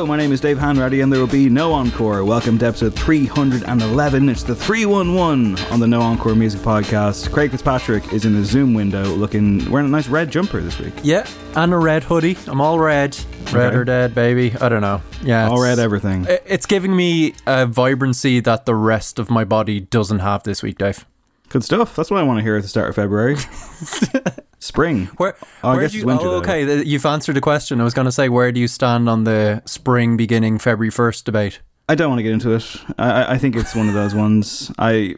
Hello, my name is Dave Hanratty, and there will be no encore. Welcome to episode 311. It's the 311 on the No Encore Music Podcast. Craig Fitzpatrick is in the Zoom window looking, wearing a nice red jumper this week. Yeah, and a red hoodie. I'm all red. Red Okay. or dead, baby. I don't know. Yeah, All red everything. It's giving me a vibrancy that the rest of my body doesn't have this week, Dave. Good stuff. That's what I want to hear at the start of February. Spring. Where? Oh, I where guess do it's you, winter, oh, okay, th- you've answered the question. I was going to say, where do you stand on the spring beginning February first debate? I don't want to get into it. I, I- I think it's one of those ones. I,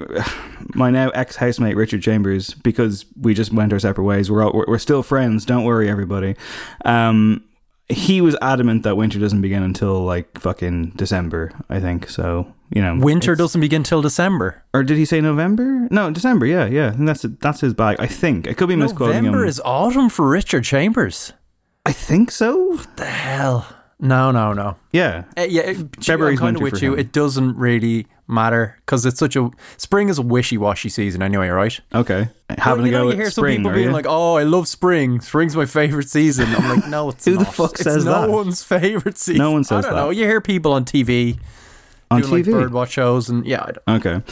my now ex housemate Richard Chambers, because we just went our separate ways. We're all, we're, we're still friends. Don't worry, everybody. Um, he was adamant that winter doesn't begin until like fucking December. I think so. You know, Winter doesn't begin till December. Or did he say November? No, December. Yeah, yeah. Think that's that's his bag. I think I could be misquoting November him. is autumn for Richard Chambers. I think so. What the hell? No, no, no. Yeah. Uh, yeah, February's I'm kind of with you. him. It doesn't really matter because it's such a spring is a wishy-washy season anyway, right? Okay. Having Well, you know, go you hear with some people being you? like, "Oh, I love spring. Spring's my favorite season." I'm like, "No, it's Who the fuck It's says no that? one's favorite season. No one says I don't that. know. You hear people on TV on doing TV. like birdwatch shows, and yeah, I don't, Okay.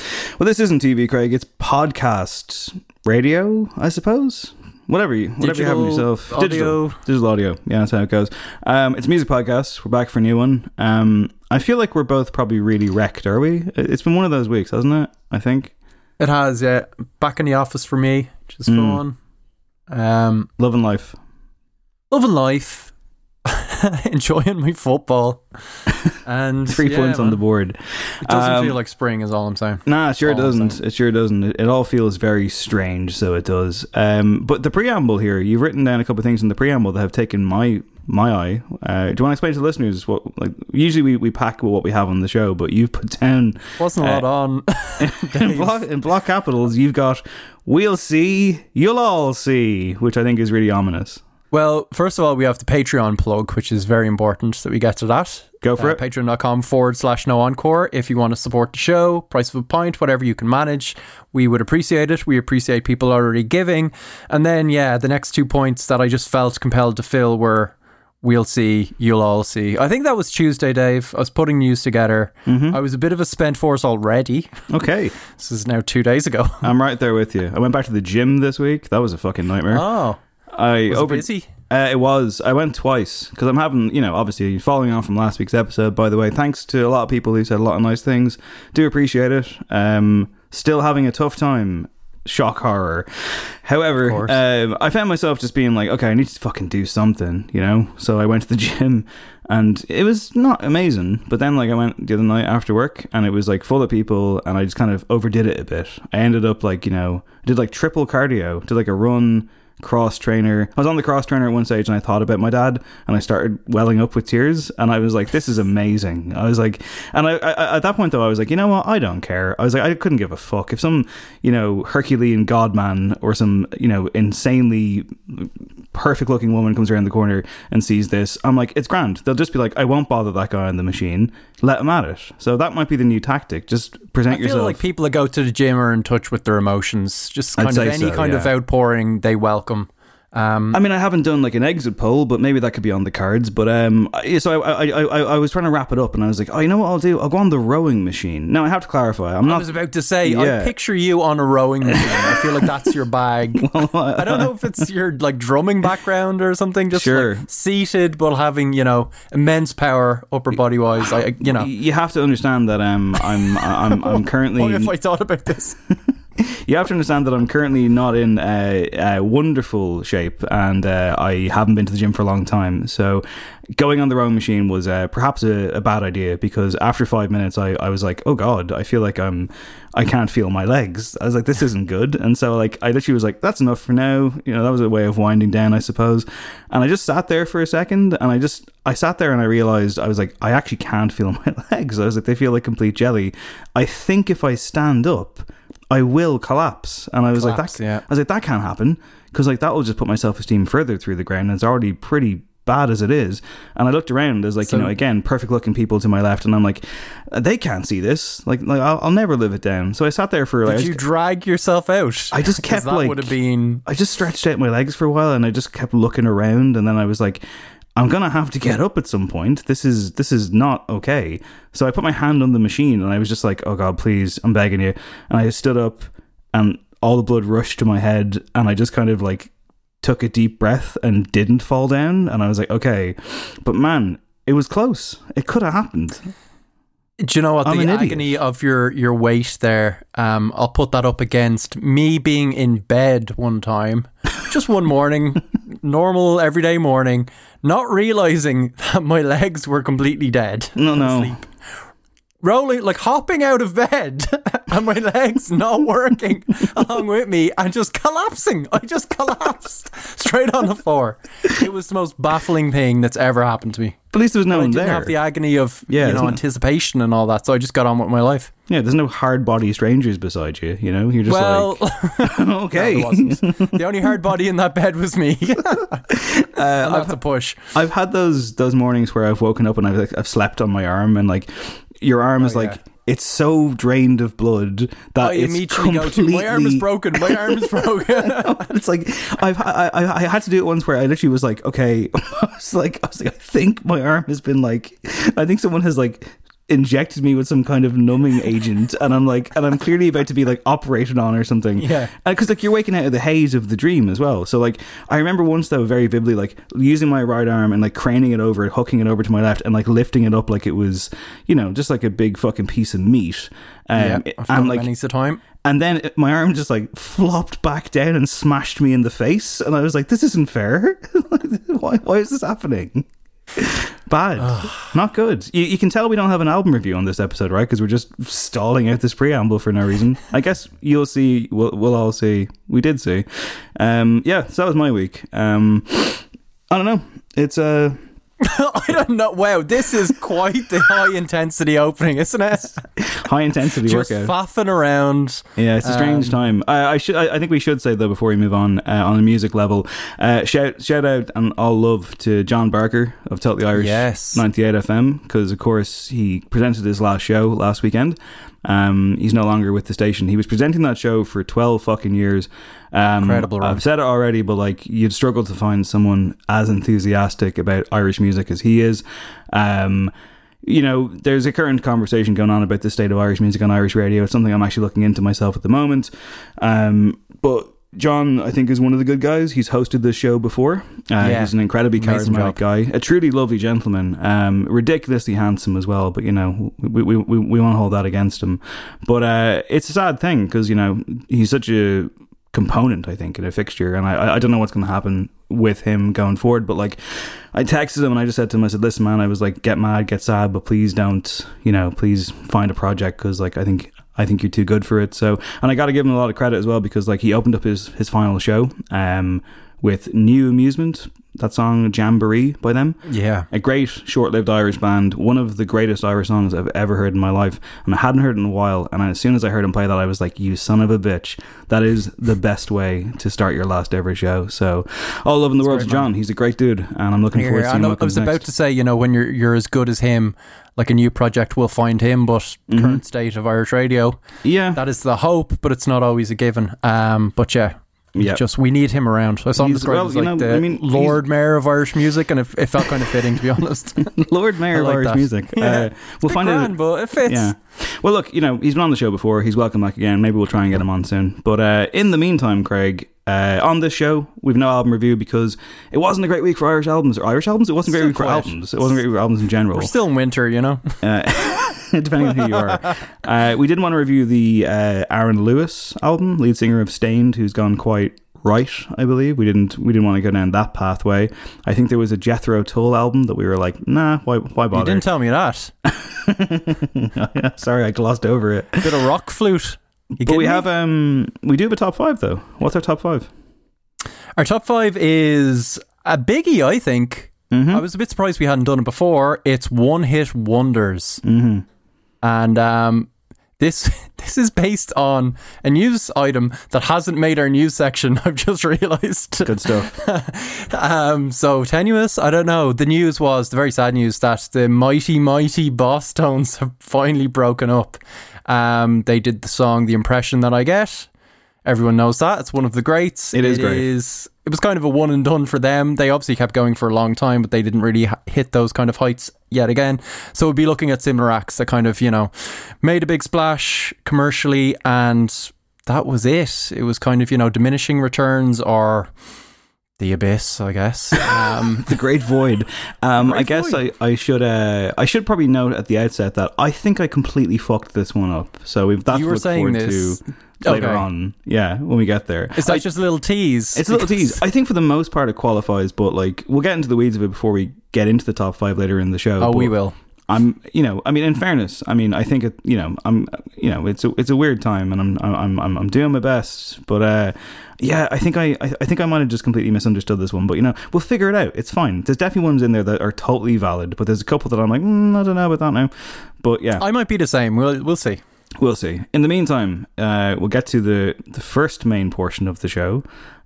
Well, this isn't TV, Craig. It's podcast radio, I suppose. Whatever you, whatever you have in yourself. audio. Digital, digital audio. Yeah, that's how it goes. Um, it's a music podcast. We're back for a new one. Um, I feel like we're both probably really wrecked. Are we? It's been one of those weeks, hasn't it? I think. it has. Yeah, back in the office for me, which is Mm. fun. Um, Loving life. loving life, enjoying my football, and Three yeah, points on the board. It doesn't Um, feel like spring, is all I'm saying. Nah, it sure all doesn't. It sure doesn't. It, it all feels very strange, so it does. Um, but the preamble here, you've written down a couple of things in the preamble that have taken my my eye. Uh, do you want to explain to the listeners what? Like, usually we, we pack what we have on the show, but you've put down Wasn't a lot uh, on. in block in block capitals. You've got "We'll see, you'll all see," which I think is really ominous. Well, first of all, we have the Patreon plug, which is very important that we get to that. Go for Uh, it. Patreon.com forward slash no encore. If you want to support the show, price of a pint, whatever you can manage, we would appreciate it. We appreciate people already giving. And then, yeah, the next two points that I just felt compelled to fill were we'll see, you'll all see. I think that was Tuesday, Dave. I was putting news together. Mm-hmm. I was a bit of a spent force already. Okay, This is now two days ago. I'm right there with you. I went back to the gym this week. That was a fucking nightmare. Oh, I was it busy? Uh, it was. I went twice because I'm having, you know, obviously following on from last week's episode. By the way, thanks to a lot of people who said a lot of nice things. Do appreciate it. Um, still having a tough time shock horror. However, um, I found myself just being like, okay, I need to fucking do something, you know. So I went to the gym, and it was not amazing. But then, like, I went the other night after work, and it was like full of people, and I just kind of overdid it a bit. I ended up like, you know, I did like triple cardio, did like a run cross trainer. I was on the cross trainer at one stage and I thought about my dad and I started welling up with tears and I was like, this is amazing. I was like, and I, I at that point though, I was like, you know what? I don't care. I was like, I couldn't give a fuck if some, you know, Herculean godman or some, you know, insanely perfect looking woman comes around the corner and sees this. I'm like, it's grand. They'll just be like, I won't bother that guy on the machine. Let him at it. So that might be the new tactic. Just present I feel yourself. like people that go to the gym are in touch with their emotions. Just I'd kind of any so, kind of outpouring they welcome. Um, I mean, I haven't done like an exit poll, but maybe that could be on the cards. But um, I- so I, I, I, I I was trying to wrap it up, and I was like, oh, you know what I'll do? I'll go on the rowing machine. Now I have to clarify, I'm I not. was about to say, Yeah. I picture you on a rowing machine. I feel like that's your bag. I don't know if it's your like drumming background or something, just Sure. like seated but having you know immense power upper body wise. I you know. you have to understand that um, I'm I'm I'm currently. What if I thought about this? you have to understand that I'm currently not in a, uh, wonderful shape, and uh, I haven't been to the gym for a long time. So, going on the rowing machine was uh, perhaps a, a bad idea because after five minutes, I, I was like, "Oh God, I feel like I'm, I can't feel my legs." I was like, "This isn't good," and so like I literally was like, "That's enough for now." You know, that was a way of winding down, I suppose. And I just sat there for a second, and I just I sat there and I realized I was like, I actually can't feel my legs. I was like, they feel like complete jelly. I think if I stand up. I will collapse. And I was like, Collapse, that, yeah. I was like, that can't happen because like that will just put my self esteem further through the ground. And it's already pretty bad as it is. And I looked around. There's like So- you know again perfect looking people to my left, and I'm like, uh, they can't see this. Like like I'll, I'll never live it down. So I sat there for like. I Did just- you drag yourself out? I just kept, that like- would have been I just stretched out my legs for a while and I just kept looking around and then I was like I'm going to have to get up at some point. This is this is not okay. So I put my hand on the machine and I was just like, "Oh god, please, I'm begging you." And I stood up and all the blood rushed to my head and I just kind of like took a deep breath and didn't fall down and I was like, "Okay." But man, it was close. It could have happened. Do you know what I'm the an idiot. agony of your your weight there? Um, I'll put that up against me being in bed one time, just one morning, normal everyday morning, not realizing that my legs were completely dead. No, no. Rolling, like hopping out of bed, and my legs not working along with me, and just collapsing. I just collapsed straight on the floor. It was the most baffling thing that's ever happened to me. But at least there was no I one didn't there. have the agony of Yeah, you know anticipation and all that, so I just got on with my life. yeah, there's no hard body strangers beside you, you know? You're just well, like, okay. wasn't. the only hard body in that bed was me. Uh, and that's a push. I've had those those mornings where I've woken up and I've like, I've slept on my arm and like your arm is Oh, like yeah. it's so drained of blood that oh, I it's immediately go to completely my arm is broken. My arm is broken. it's like I've I, I I had to do it once where I literally was like okay I was like I was like I think my arm has been like I think someone has like injected me with some kind of numbing agent and I'm like and I'm clearly about to be like operated on or something Yeah. because like you're waking out of the haze of the dream as well so like I remember once though very vividly like using my right arm and like craning it over hooking it over to my left and like lifting it up like it was you know just like a big fucking piece of meat um, yeah, and like many's the time. and then it- my arm just like flopped back down and smashed me in the face. And I was like, this isn't fair. why, why is this happening? Bad. Not good. You, you can tell we don't have an album review on this episode, right? Because we're just stalling out this preamble for no reason. I guess you'll see, we'll, we'll all see. We did see. Um, yeah, so that was my week. Um, I don't know. It's uh, I don't know. Wow, this is quite the high intensity opening, isn't it? high intensity Just workout. faffing around. Yeah, it's a strange Um, time. I, I should. I, I think we should say though before we move on uh, on a music level, uh, shout shout out and all love to John Barker of Totally Irish, Yes. ninety eight FM, because of course he presented his last show last weekend. Um, he's no longer with the station. He was presenting that show for twelve fucking years. Um, Incredible run. I've said it already, but like you'd struggle to find someone as enthusiastic about Irish music as he is. Um, you know, there's a current conversation going on about the state of Irish music on Irish radio. It's something I'm actually looking into myself at the moment. Um, but John, I think, is one of the good guys. He's hosted this show before. Uh, Yeah. He's an incredibly Amazing charismatic job. guy, a truly lovely gentleman, um, ridiculously handsome as well. But you know, we we, we, we won't hold that against him. But uh, it's a sad thing because you know he's such a component, I think, in a fixture, and I I don't know what's going to happen with him going forward. But like, I texted him and I just said to him, I said, "Listen, man, I was like, get mad, get sad, but please don't, you know, please find a project because like I think." I think you're too good for it. So, and I got to give him a lot of credit as well because like he opened up his his final show um with New Amusement, that song Jamboree by them. Yeah. A great short-lived Irish band, one of the greatest Irish songs I've ever heard in my life, and I hadn't heard it in a while. And as soon as I heard him play that, I was like, "You son of a bitch! That is the best way to start your last ever show." So, all love in the world to man. John. He's a great dude, and I'm looking forward to I, seeing know, what I was about next. to say, you know, when you're you're as good as him, like a new project will find him, but Mm-hmm. current state of Irish radio, yeah, that is the hope, but it's not always a given. Um, but yeah. Yeah. Just we need him around. I saw him described well, as like know, the I mean, Lord Mayor of Irish music, and it, it felt kind of fitting, to be honest. Lord Mayor I of Irish that. music. Yeah. Uh, we'll find grand, out. but it fits. Yeah. Well, look, you know, he's been on the show before. He's welcome back again. Maybe we'll try and get him on soon. But uh, in the meantime, Craig, uh, on this show, we've no album review because it wasn't a great week for Irish albums. Or Irish albums? It wasn't a great Still week for albums. It wasn't a great week for albums in general. We're still in winter, you know. Depending on who you are. Uh, we did want to review the uh, Aaron Lewis album, lead singer of Staind, who's gone quite right. I believe we didn't we didn't want to go down that pathway. I think there was a Jethro Tull album that we were like, nah, why why bother? You didn't tell me that. Sorry, I glossed over it. Bit of rock flute. You But we me? have um we do have a top five though. What's our top five? Our top five is a biggie, I think. Mm-hmm. I was a bit surprised we hadn't done it before. It's one hit wonders. Mm-hmm. And um, this this is based on a news item that hasn't made our news section. I've just realised. Good stuff. um, so tenuous. I don't know. The news was the very sad news that the mighty mighty Bosstones have finally broken up. Um, they did the song "The Impression That I Get." Everyone knows that it's one of the greats. It is great. is- it was kind of a one and done for them. They obviously kept going for a long time, but they didn't really hit those kind of heights yet again. So we'd be looking at similar acts that kind of you know made a big splash commercially, and that was it. It was kind of you know diminishing returns or the abyss, I guess. Um, the Great Void. Um, I guess Void. I, I should uh, I should probably note at the outset that I think I completely fucked this one up. So we've that You were saying this. to later Okay. on. Yeah, when we get there. Is that just a little tease? It's a little tease. I think for the most part it qualifies, but like we'll get into the weeds of it before we get into the top five later in the show. Oh, we will. I'm, you know, I mean, in fairness, I mean, I think it, you know, I'm, you know, it's a, it's a weird time, and I'm, I'm, I'm, I'm doing my best, but, uh, yeah, I think I, I I think I might have just completely misunderstood this one, but you know, we'll figure it out. It's fine. There's definitely ones in there that are totally valid, but there's a couple that I'm like, mm, I don't know about that now, but yeah, I might be the same. We'll we'll see. We'll see. In the meantime, uh, we'll get to the the first main portion of the show.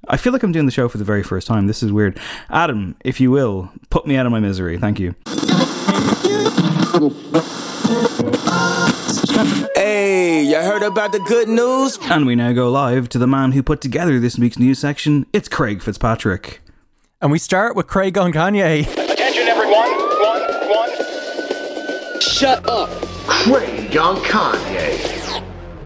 I feel like I'm doing the show for the very first time. This is weird. Adam, if you will, put me out of my misery. Thank you. Hey, you heard about the good news? And we now go live to the man who put together this week's news section. It's Craig Fitzpatrick. And we start with Craig on Kanye. Attention, everyone. One, one. Shut up. Craig on Kanye.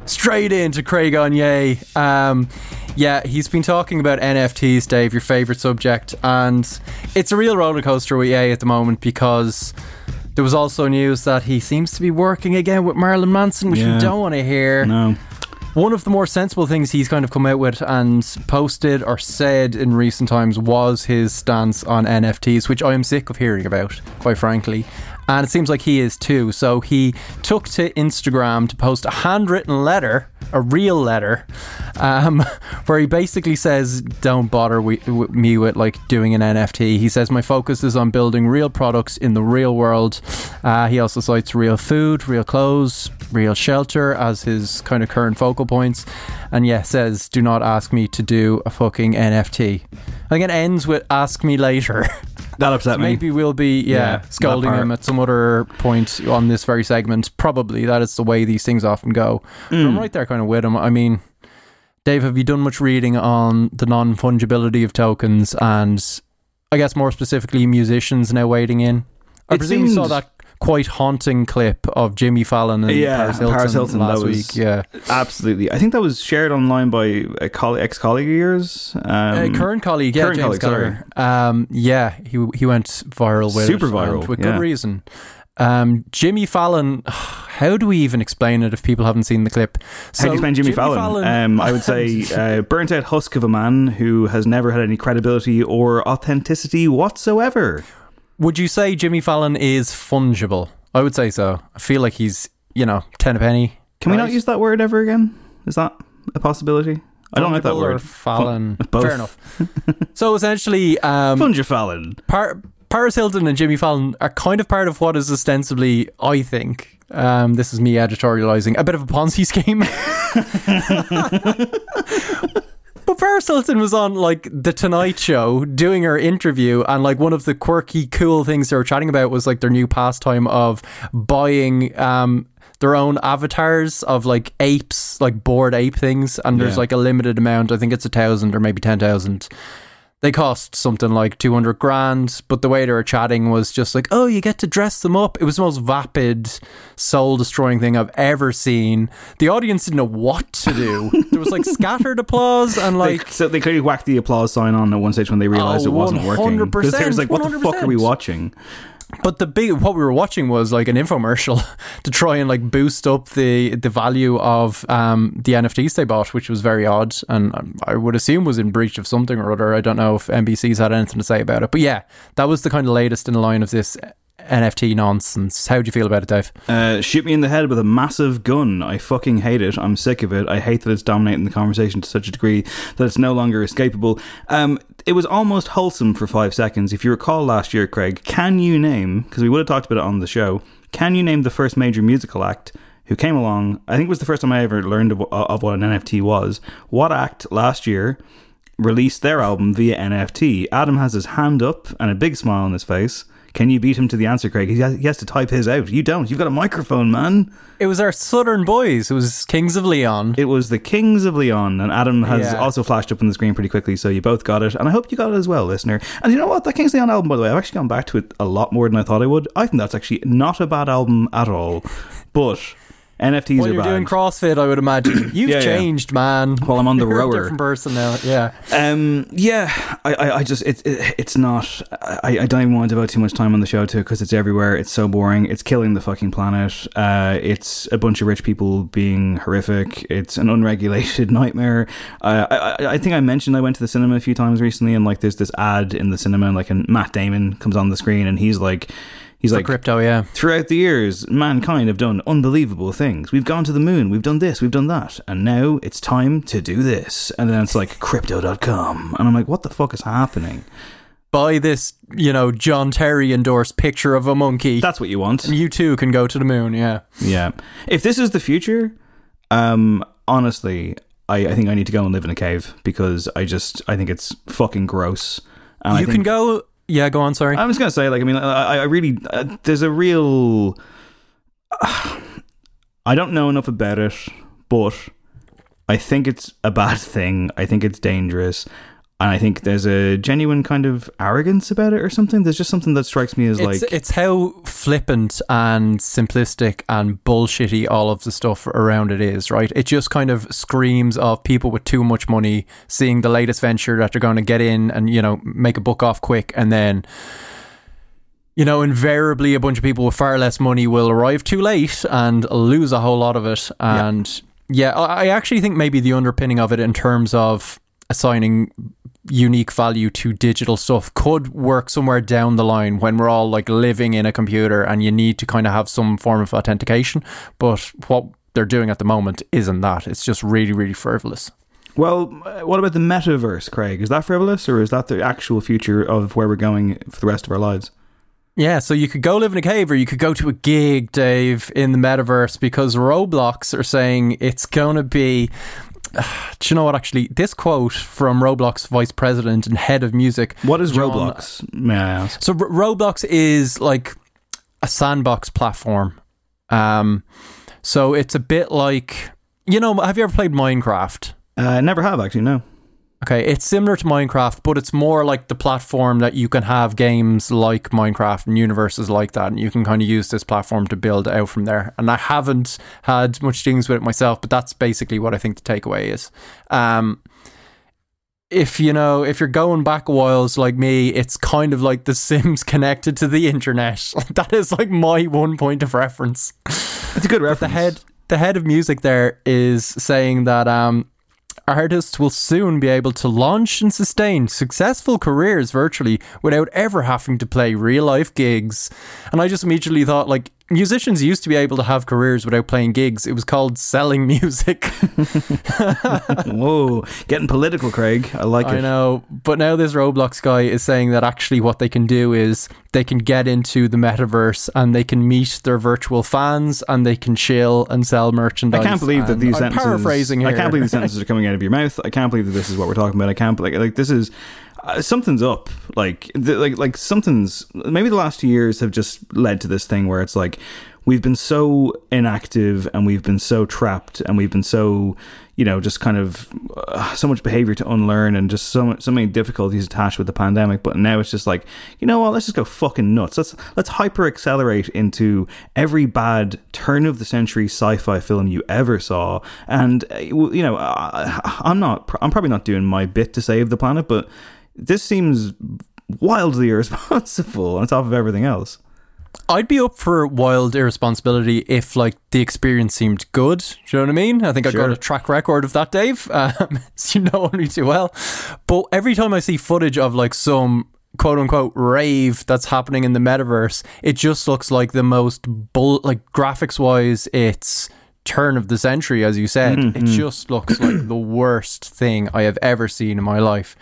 Straight into Craig on Ye. Um, yeah, he's been talking about NFTs, Dave, your favorite subject, and it's a real roller coaster with Ye at the moment because there was also news that he seems to be working again with Marilyn Manson, which Yeah. we don't want to hear. No. One of the more sensible things he's kind of come out with and posted or said in recent times was his stance on NFTs, which I am sick of hearing about, quite frankly. And it seems like he is too. So he took to Instagram to post a handwritten letter, a real letter, um, where he basically says, Don't bother with me with like doing an NFT. He says, My focus is on building real products in the real world. Uh, he also cites real food, real clothes, real shelter as his kind of current focal points. And yeah, says, Do not ask me to do a fucking NFT. I think it ends with ask me later. That upset me. Maybe we'll be yeah, Yeah, scolding him at some other point on this very segment. Probably that is the way these things often go. Mm. I'm right there kind of with him. I mean, Dave, have you done much reading on the non fungibility of tokens and I guess more specifically musicians now wading in? I It presume you saw that quite haunting clip of Jimmy Fallon and Yeah, Paris Hilton, Paris Hilton, last week. Yeah, Absolutely. I think that was shared online by a coll- ex-colleague of yours. Um, uh, current colleague, yeah, current James colleague, Keller. Um, yeah, he he went viral with Super it, viral, with yeah. good reason. Um, Jimmy Fallon. How do we even explain it if people haven't seen the clip? How do you explain Jimmy, Fallon? Um, I would say uh, burnt out husk of a man who has never had any credibility or authenticity whatsoever. Would you say Jimmy Fallon is fungible? I would say so. I feel like he's, you know, ten a penny. Can we not use that word ever again? Is that a possibility? I don't like that word. Fallon. Both. Fair enough. so essentially, um, Fungifallon. Par- Paris Hilton and Jimmy Fallon are kind of part of what is ostensibly, I think, um, this is me editorializing, a bit of a Ponzi scheme. But Paris Hilton was on like the Tonight Show doing her interview, and like one of the quirky, cool things they were chatting about was like their new pastime of buying um, their own avatars of like apes, like bored ape things, and there's Yeah. like a limited amount. I think it's a thousand or maybe ten thousand. They cost something like 200 grand, but the way they were chatting was just like, oh, you get to dress them up. It was the most vapid, soul destroying thing I've ever seen. The audience didn't know what to do. there was like scattered applause and like. They, so they clearly whacked the applause sign on at one stage when they realized Oh, it wasn't working. Because they was 100%, like, "What the fuck are we watching?" But the big what we were watching was like an infomercial to try and like boost up the the value of um, the NFTs they bought, which was very odd, and um, I would assume was in breach of something or other. I don't know if NBC's had anything to say about it, but yeah, that was the kind of latest in the line of this NFT nonsense. How do you feel about it, Dave? Uh, shoot me in the head with a massive gun. I fucking hate it. I'm sick of it. I hate that it's dominating the conversation to such a degree that it's no longer escapable. Um, it was almost wholesome for five seconds. If you recall last year, Craig, can you name, because we would have talked about it on the show, can you name the first major musical act who came along? I think it was the first time I ever learned of, of what an NFT was. What act last year released their album via NFT? Adam has his hand up and a big smile on his face. Can you beat him to the answer, Craig? He has, he has to type his out. You don't. You've got a microphone, man. It was our Southern boys. It was Kings of Leon. It was the Kings of Leon, and Adam has Yeah. also flashed up on the screen pretty quickly, so you both got it, and I hope you got it as well, listener. And you know what? That Kings of Leon album, by the way, I've actually gone back to it a lot more than I thought I would. I think that's actually not a bad album at all, but NFTs While are you're bad. doing CrossFit, I would imagine you've Yeah, yeah. changed, man. While I'm on the You're rower. a different person now. Yeah. Um, yeah, I, I, I just it, it it's not. I, I don't even want to devote too much time on the show to because it's everywhere. It's so boring. It's killing the fucking planet. Uh, it's a bunch of rich people being horrific. It's an unregulated nightmare. Uh, I, I, I think I mentioned I went to the cinema a few times recently, and like there's this ad in the cinema, and like and Matt Damon comes on the screen, and he's like. He's For like crypto, yeah. Throughout the years, mankind have done unbelievable things. We've gone to the moon, we've done this, we've done that, and now it's time to do this. And then it's like crypto.com. And I'm like, what the fuck is happening? Buy this, you know, John Terry endorsed picture of a monkey. That's what you want. and you too can go to the moon, yeah. Yeah. If this is the future, um, honestly, I, I think I need to go and live in a cave because I just, I think it's fucking gross. And I you think- can go. Yeah, go on, sorry. I was going to say, like, I mean, I, I really, uh, there's a real. I don't know enough about it, but I think it's a bad thing. I think it's dangerous. And I think there's a genuine kind of arrogance about it or something. There's just something that strikes me as it's, like. it's how flippant and simplistic and bullshitty all of the stuff around it is, right? It just kind of screams of people with too much money seeing the latest venture that they're going to get in and, you know, make a buck off quick and then you know, invariably a bunch of people with far less money will arrive too late and lose a whole lot of it. And yeah, I I actually think maybe the underpinning of it in terms of assigning unique value to digital stuff could work somewhere down the line when we're all like living in a computer and you need to kind of have some form of authentication. But what they're doing at the moment isn't that. It's just really, really frivolous. well, uh, what about the metaverse, Craig? Is that frivolous or is that the actual future of where we're going for the rest of our lives? Yeah, so you could go live in a cave or you could go to a gig, Dave, in the metaverse because Roblox are saying it's going to be. do you know what? Actually, this quote from Roblox vice president and head of music. What is John- Roblox, may I ask? So R- Roblox is like a sandbox platform. Um, so it's a bit like you know. Have you ever played Minecraft? Uh, never have, actually, no. Okay, it's similar to Minecraft, but it's more like the platform that you can have games like Minecraft and universes like that, and you can kind of use this platform to build out from there. And I haven't had much dealings with it myself, but that's basically what I think the takeaway is. Um, if you know, if you're going back a whiles like me, it's kind of like The Sims connected to the internet. that is like my one point of reference. It's a good reference. The head, the head of music there is saying that um, artists will soon be able to launch and sustain successful careers virtually without ever having to play real life gigs. And I just immediately thought, like, musicians used to be able to have careers without playing gigs. It was called selling music. Whoa, getting political, Craig. I like it. I know, but now this Roblox guy is saying that actually what they can do is they can get into the metaverse and they can meet their virtual fans and they can chill and sell merchandise. I can't believe that these I'm sentences. paraphrasing here. I can't believe these sentences are coming out of your mouth. I can't believe that this is what we're talking about. I can't like like this is uh, something's up. Like th- like like something's maybe the last two years have just led to this thing where it's like we've been so inactive and we've been so trapped and we've been so you know just kind of uh, so much behavior to unlearn and just so so many difficulties attached with the pandemic. But now it's just like you know what? Let's just go fucking nuts. Let's let's hyper accelerate into every bad turn of the century sci-fi film you ever saw. And uh, you know I'm not I'm probably not doing my bit to save the planet but this seems wildly irresponsible on top of everything else I'd be up for wild irresponsibility if, like, the experience seemed good. Do you know what I mean? I think I Sure. got a track record of that, Dave. Um, you know only too well. But every time I see footage of like some quote unquote rave that's happening in the metaverse, it just looks like the most bull. Like graphics wise, it's turn of the century, as you said. It just looks like the worst thing I have ever seen in my life.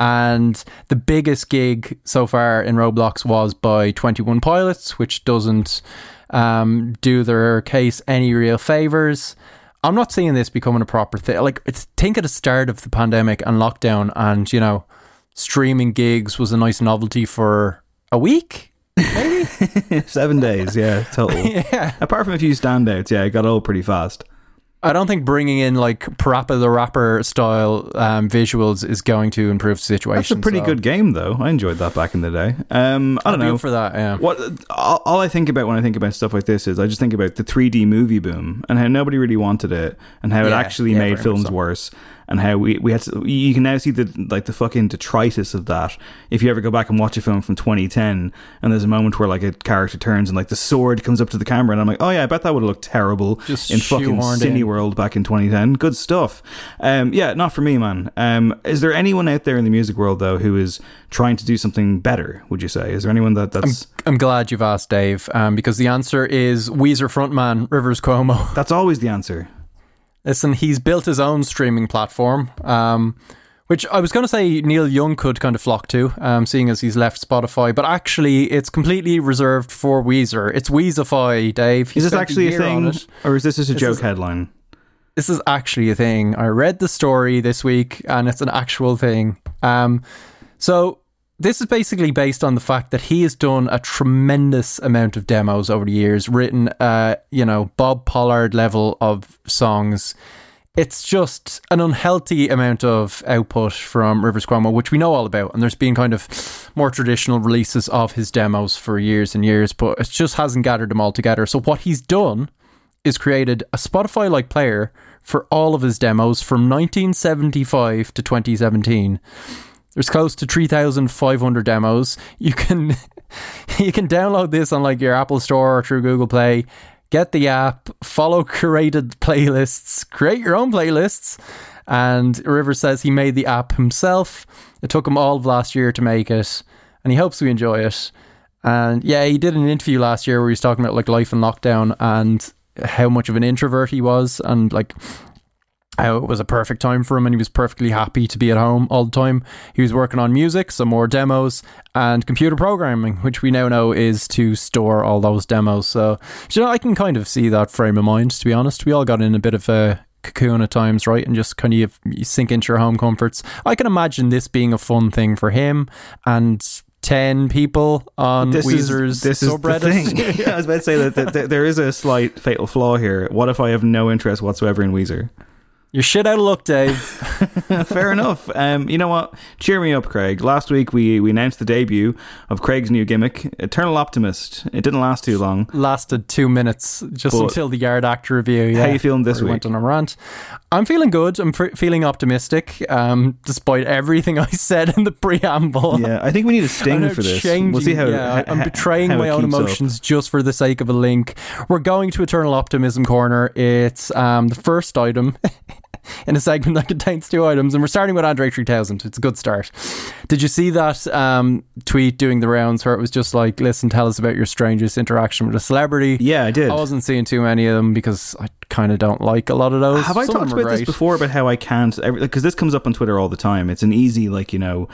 And the biggest gig so far in Roblox was by 21 Pilots, which doesn't um, do their case any real favors. I'm not seeing this becoming a proper thing. Like, it's, think at the start of the pandemic and lockdown, and you know, streaming gigs was a nice novelty for a week. seven days yeah total Yeah. apart from a few standouts yeah it got old pretty fast I don't think bringing in like Parappa the Rapper style um, visuals is going to improve the situation. That's a pretty so- good game, though. I enjoyed that back in the day. Um, I don't be know for that. Yeah. What all, all I think about when I think about stuff like this is I just think about the 3D movie boom and how nobody really wanted it and how it actually yeah, made films so. worse and how we, we had to, you can now see the like the fucking detritus of that if you ever go back and watch a film from 2010 and there's a moment where like a character turns and like the sword comes up to the camera and I'm like oh yeah I bet that would have looked terrible Just in fucking in. Cineworld back in 2010 good stuff. Um, yeah not for me man. Um, is there anyone out there in the music world though who is trying to do something better would you say? Is there anyone that that's I'm glad you've asked, Dave, um, because the answer is Weezer frontman Rivers Cuomo. that's always the answer Listen, he's built his own streaming platform, um, which I was going to say Neil Young could kind of flock to, um, seeing as he's left Spotify, but actually it's completely reserved for Weezer. It's Weezify, Dave. He Is this actually a thing, or is this just a This joke is- headline? This is actually a thing. I read the story this week, and it's an actual thing. Um, so this is basically based on the fact that he has done a tremendous amount of demos over the years, written, uh, you know, Bob Pollard level of songs. It's just an unhealthy amount of output from Rivers Cuomo, which we know all about. And there's been kind of more traditional releases of his demos for years and years, but it just hasn't gathered them all together. So what he's done is created a Spotify like player for all of his demos from 1975 to 2017. There's close to 3,500 demos. You can you can download this on like your Apple Store or through Google Play. Get the app, follow curated playlists, create your own playlists. And Rivers says he made the app himself. It took him all of last year to make it, and he hopes we enjoy it. And yeah, he did an interview last year where he was talking about like life in lockdown and how much of an introvert he was, and like how it was a perfect time for him and he was perfectly happy to be at home all the time. He was working on music, some more demos, and computer programming, which we now know is to store all those demos. So, you know, I can kind of see that frame of mind, to be honest. We all got in a bit of a cocoon at times, right? And just kind of sink into your home comforts. I can imagine this being a fun thing for him and 10 people on This Weezer's is this is the subreddit. thing. yeah, I was about to say that, that, that there is a slight fatal flaw here. What if I have no interest whatsoever in Weezer? You're shit out of luck, Dave. Fair enough. Um, you know what? Cheer me up, Craig. Last week we, we announced the debut of Craig's new gimmick, Eternal Optimist. It didn't last too long. Lasted two minutes, just But- until the Yard Act review. Yeah, How you feeling this we week? Went on a rant. I'm feeling good. I'm f- feeling optimistic, um, despite everything I said in the preamble. Yeah, I think we need a sting for this. changing- we'll see how. yeah, how- I'm betraying how my own keeps up. emotions just for the sake of a link. We're going to Eternal Optimism Corner. It's um, the first item in a segment that contains two items, and we're starting with Andre 3000. It's a good start. Did you see that um, tweet doing the rounds where it was just like, listen, tell us about your strangest interaction with a celebrity? Yeah, I did. I wasn't seeing too many of them because I kind of don't like a lot of those. Have I Some of talked about this before about how I can't because this comes up on Twitter all the time. It's an easy like you know,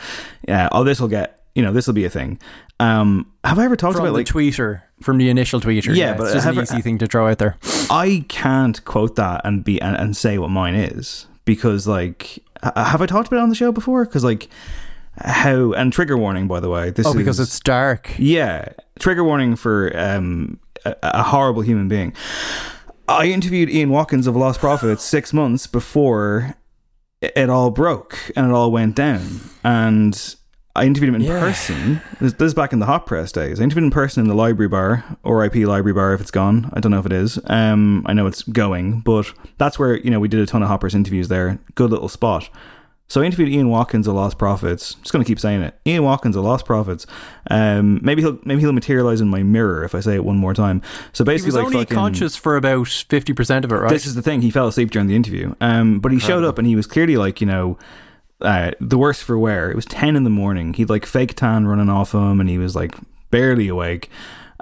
yeah. Oh, this will get you know this will be a thing. Um, have I ever talked From about the like tweeter, from the initial tweeter. Yeah, Yeah, but it's just an easy thing to throw out there. I can't quote that and be and, and say what mine is because like have I talked about it on the show before? Because like how and trigger warning by the way. This Oh, because is- it's dark. Yeah, trigger warning for um, a, a horrible human being. I interviewed Ian Watkins of Lostprophets six months before it all broke and it all went down. And I interviewed him in Yeah. person. This, this is back in the hot press days. I interviewed him in person in the library bar, RIP library bar if it's gone. I don't know if it is. Um, I know it's going, but that's where, you know, we did a ton of Hot Press interviews there. Good little spot. So I interviewed Ian Watkins of Lostprophets. Just going to keep saying it. Ian Watkins of Lostprophets. Um, maybe he'll maybe he'll materialize in my mirror if I say it one more time. So He basically, was like only fucking, conscious for about 50% of it, right? This is the thing. He fell asleep during the interview. Um, but he showed up and he was clearly like, you know, uh, the worst for wear. It was 10 in the morning. He'd like fake tan running off him and he was like barely awake.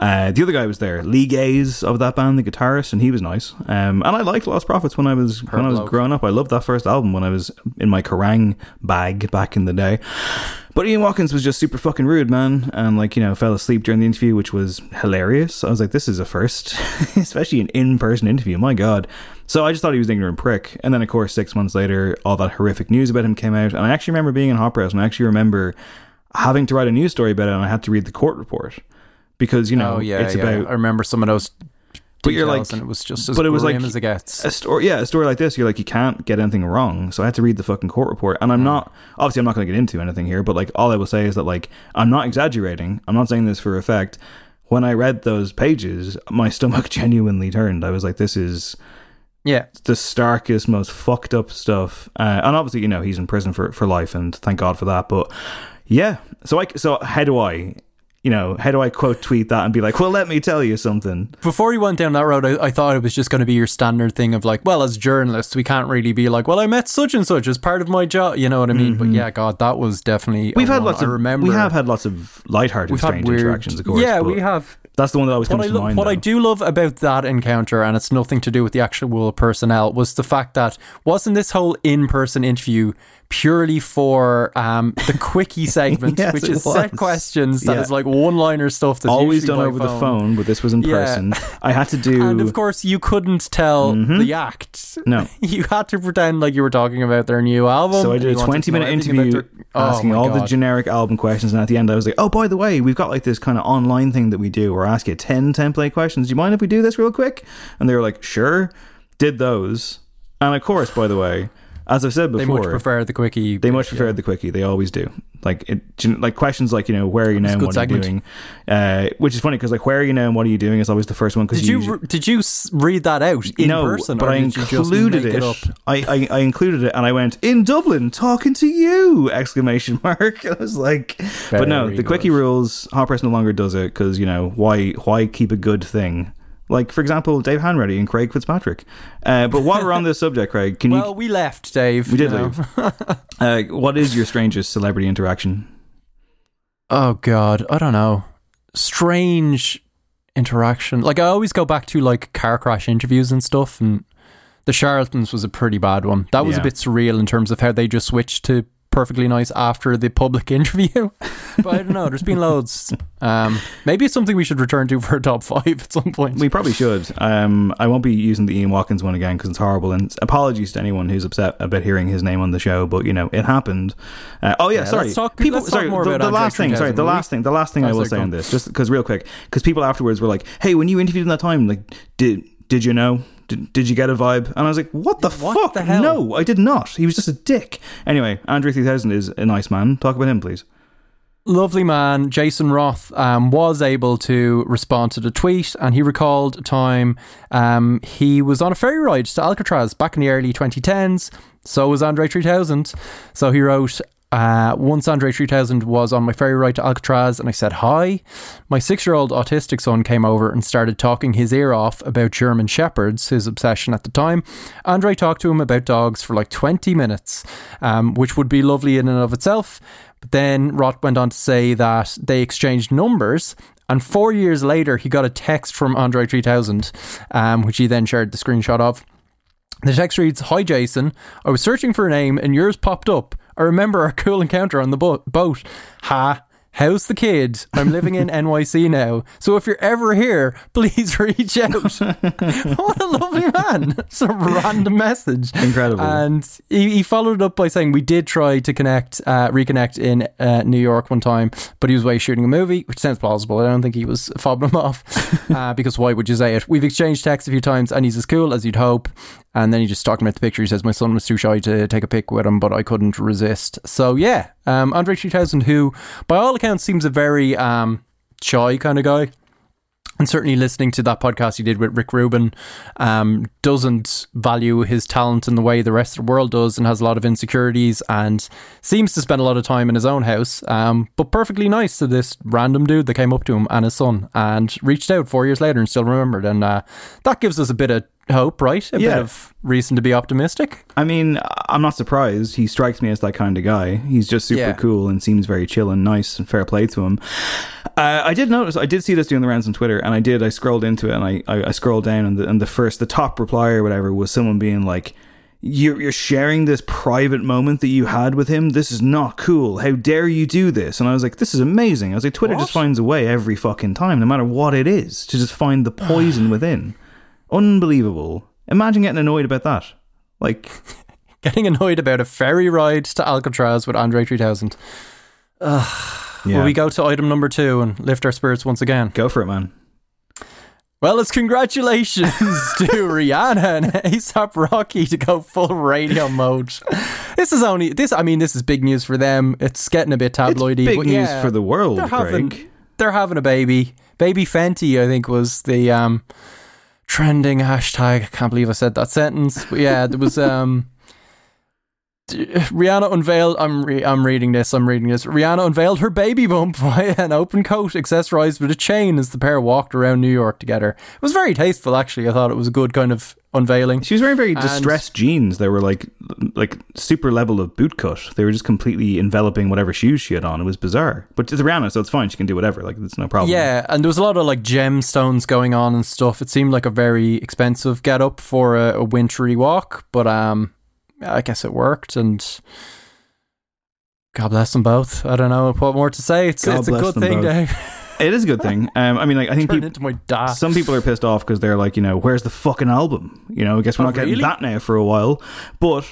Uh, the other guy was there, Lee Gaze of that band, the guitarist, and he was nice. Um, and I liked Lost Prophets when I was when I was bloke. growing up. I loved that first album when I was in my Kerrang bag back in the day. But Ian Watkins was just super fucking rude, man, and like you know fell asleep during the interview, which was hilarious. I was like, this is a first, especially an in-person interview. My god. So I just thought he was an ignorant prick. And then of course six months later, all that horrific news about him came out, and I actually remember being in Hot Press, and I actually remember having to write a news story about it, and I had to read the court report. Because you know oh, yeah, it's yeah. about I remember some of those But you're details like- and it was just as but it was like as it gets. a story yeah a story like this you're like you can't get anything wrong. So i had to read the fucking court report. And i'm hmm. not obviously i'm not going to get into anything here but like all i will say is that like i'm not exaggerating. I'm not saying this for effect. When i read those pages my stomach genuinely turned. I was like this is yeah. the starkest most fucked up stuff uh, and obviously you know he's in prison for for life and thank god for that but yeah so i so how do i you know how do i quote tweet that and be like well let me tell you something Before he went down that road, I, I thought it was just going to be your standard thing of like, well, as journalists, we can't really be like, well, I met such and such as part of my job. You know what I mean? But yeah, God, that was definitely. Mm-hmm. We've had one. lots I of remember. we have had lots of lighthearted, strange weird interactions, of course. Yeah, we have. That's the one that always What comes I, to lo- mind. what I do love about that encounter, and it's nothing to do with the actual personnel, was the fact that wasn't this whole in-person interview purely for um, the quickie segment, Yes, which is set questions that Yeah. is like one-liner stuff that's always done over the phone, but this was in Yeah. person. I had to do. And of course, you couldn't tell the act. No. you had to pretend like you were talking about their new album. so I did a to twenty-minute interview their- Oh asking all the generic album questions, and at the end, I was like, "Oh, by the way, we've got like this kind of online thing that we do. Where ask you ten template questions. Do you mind if we do this real quick?" And they were like, "Sure." Did those, and of course, by the way, as I've said before, They much prefer the quickie. They much prefer yeah. the quickie. They always do. Like it, like questions like you know where are you now and what are you doing, uh, which is funny because like where are you now and what are you doing is always the first one. Because Did you re- did you read that out in no, person, but or I you included it. it? I, I I included it and I went in Dublin talking to you! Exclamation mark. I was like, but no, the quickie rules. Hot Press no longer does it because you know why why keep a good thing. Like for example, Dave Hanratty and Craig Fitzpatrick. Uh, but while we're on this subject, Craig, can you Well, we left, Dave. We did know. leave. uh, what is your strangest celebrity interaction? Oh God, I don't know. Strange interaction. Like I always go back to like car crash interviews and stuff, and the Charlatans was a pretty bad one. That was Yeah. a bit surreal in terms of how they just switched to perfectly nice after the public interview. but I don't know. There's been loads. Um, maybe it's something we should return to for a top five at some point. We probably should. Um, I won't be using the Ian Watkins one again because it's horrible. And apologies to anyone who's upset about hearing his name on the show, but you know it happened. Uh, oh yeah, Yeah, sorry. let's talk- people, sorry. more the, about the last thing. Sorry, the last thing. The last thing I will say on on. this, just because real quick, because people afterwards were like, "Hey, when you interviewed him that time, like, did did you know? Did, did you get a vibe? And I was like, what the What fuck? the hell? No, I did not. He was just a dick. Anyway, Andre 3000 is a nice man. Talk about him, please. lovely man Jason Roth um, was able to respond to the tweet, and he recalled a time um, he was on a ferry ride to Alcatraz back in the early 2010s. So was Andre 3000. So he wrote. Uh, once Andre 3000 was on my ferry ride to Alcatraz and I said hi. My six year old autistic son came over and started talking his ear off about German Shepherds, his obsession at the time. Andre talked to him about dogs for like 20 minutes, um, which would be lovely in and of itself. But then Roth went on to say that they exchanged numbers. And four years later, he got a text from Andre 3000, um, which he then shared the screenshot of. The text reads Hi, Jason. I was searching for a name and yours popped up. I remember our cool encounter on the bo- boat. Ha. How's the kid? I'm living in NYC now. So if you're ever here, please reach out. what a lovely man. Some random message. Incredible. And he, he followed up by saying, We did try to connect, uh, reconnect in uh, New York one time, but he was away shooting a movie, which sounds plausible. I don't think he was fobbing him off uh, because why would you say it? We've exchanged texts a few times and he's as cool as you'd hope. And then he just talking about the picture. He says, My son was too shy to take a pic with him, but I couldn't resist. So, yeah, um, Andre 3000, who by all accounts seems a very um, shy kind of guy. And certainly listening to that podcast he did with Rick Rubin um, doesn't value his talent in the way the rest of the world does and has a lot of insecurities and seems to spend a lot of time in his own house. Um, but perfectly nice to this random dude that came up to him and his son and reached out four years later and still remembered. And uh, that gives us a bit of hope, right? A Yeah. bit of reason to be optimistic. I mean, I'm not surprised. He strikes me as that kind of guy. He's just super Yeah. cool and seems very chill and nice and fair play to him. Uh, I did notice, I did see this doing the rounds on Twitter, and I did. I scrolled into it and I, I, I scrolled down, and the, and the first, the top reply or whatever was someone being like, you're, you're sharing this private moment that you had with him. This is not cool. How dare you do this? And I was like, this is amazing. I was like, Twitter just finds a way every fucking time, no matter what it is, to just find the poison within. Unbelievable. Imagine getting annoyed about that. Like, Getting annoyed about a ferry ride to Alcatraz with Andre 3000. yeah. Will we go to item number two and lift our spirits once again? Go for it, man. Well, it's congratulations to Rihanna and ASAP Rocky to go full radio mode. This is only this. I mean, this is big news for them. It's getting a bit tabloidy. It's big but news yeah, for the world, They're having, they're having a baby. Baby Fenty, I think, was the um, trending hashtag. I can't believe I said that sentence. But yeah, there was um. Rihanna unveiled. I'm re- I'm reading this. I'm reading this. Rihanna unveiled her baby bump via an open coat accessorized with a chain as the pair walked around New York together. It was very tasteful, actually. I thought it was a good kind of unveiling. She was wearing very And- distressed jeans. They were like like super level of boot cut. They were just completely enveloping whatever shoes she had on. It was bizarre. But it's Rihanna, so it's fine. She can do whatever. Like it's no problem. Yeah, and there was a lot of like gemstones going on and stuff. It seemed like a very expensive get up for a, a wintry walk, but um, I guess it worked. And God bless them both. I don't know what more to say. It's God it's a good thing. both. Dave. It is a good thing. Um, I mean, like I think Turned peop into my some people are pissed off because they're like, you know, where's the fucking album? You know, I guess we're Oh, not getting really? that now for a while. But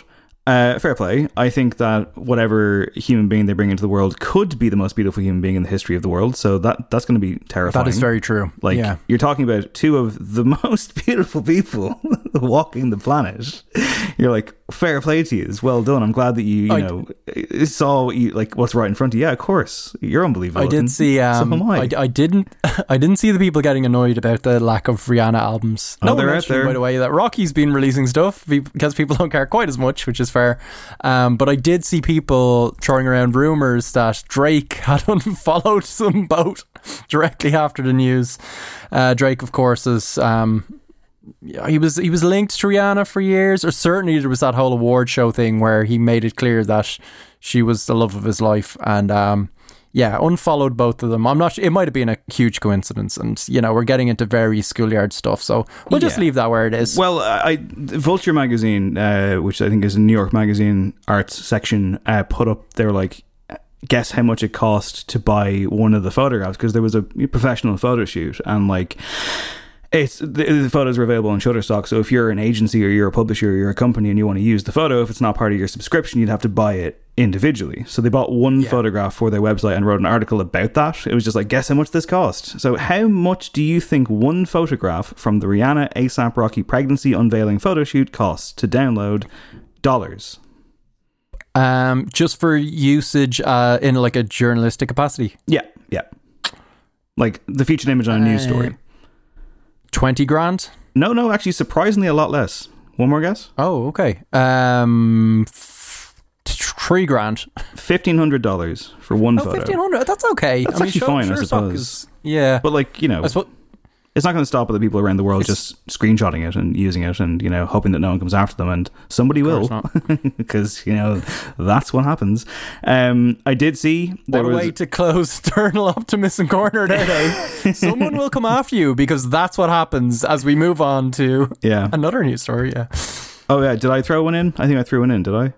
uh, fair play. I think that whatever human being they bring into the world could be the most beautiful human being in the history of the world. So that that's going to be terrifying. That is very true. Like yeah. you're talking about two of the most beautiful people walking the planet. You're like, fair play to you. It's well done. I'm glad that you, you I- know, saw what you, like what's right in front of you. Yeah, of course. You're unbelievable. I did see. Um, so am I. I, I didn't. I didn't see the people getting annoyed about the lack of Rihanna albums. Oh, no they're out there. by the way, that Rocky's been releasing stuff because people don't care quite as much, which is fair. Um, but I did see people throwing around rumors that Drake had unfollowed some boat directly after the news. Uh, Drake, of course, is. Um, he was he was linked to Rihanna for years, or certainly there was that whole award show thing where he made it clear that she was the love of his life, and um, yeah, unfollowed both of them. I'm not. It might have been a huge coincidence, and you know we're getting into very schoolyard stuff, so we'll just leave that where it is. Well, I Vulture magazine, uh, which I think is a New York Magazine arts section, uh, put up. They were like, guess how much it cost to buy one of the photographs because there was a professional photo shoot and like. It's the, the photos are available on Shutterstock. So if you're an agency or you're a publisher or you're a company and you want to use the photo, if it's not part of your subscription, you'd have to buy it individually. So they bought one photograph for their website and wrote an article about that. It was just like, guess how much this cost. So how much do you think one photograph from the Rihanna ASAP Rocky pregnancy unveiling photo shoot costs to download? Dollars. Um, just for usage uh, in like a journalistic capacity, Yeah, yeah. Like the featured image on a news Uh, story. Twenty grand. No, no, actually, surprisingly, a lot less. One more guess. Oh, okay. Um, f- three grand. Fifteen hundred dollars for one Oh, photo. fifteen hundred. That's okay. That's actually fine, I suppose. is- yeah, But like you know, I suppose. It's not going to stop other people around the world It's- just screenshotting it and using it and you know hoping that no one comes after them and somebody will because you know that's what happens. Um, I did see there What a was way to close Eternal Optimism Corner there, Someone will come after you because that's what happens as we move on to yeah. another news story. Yeah, Oh yeah, did I throw one in? I think I threw one in. Did I?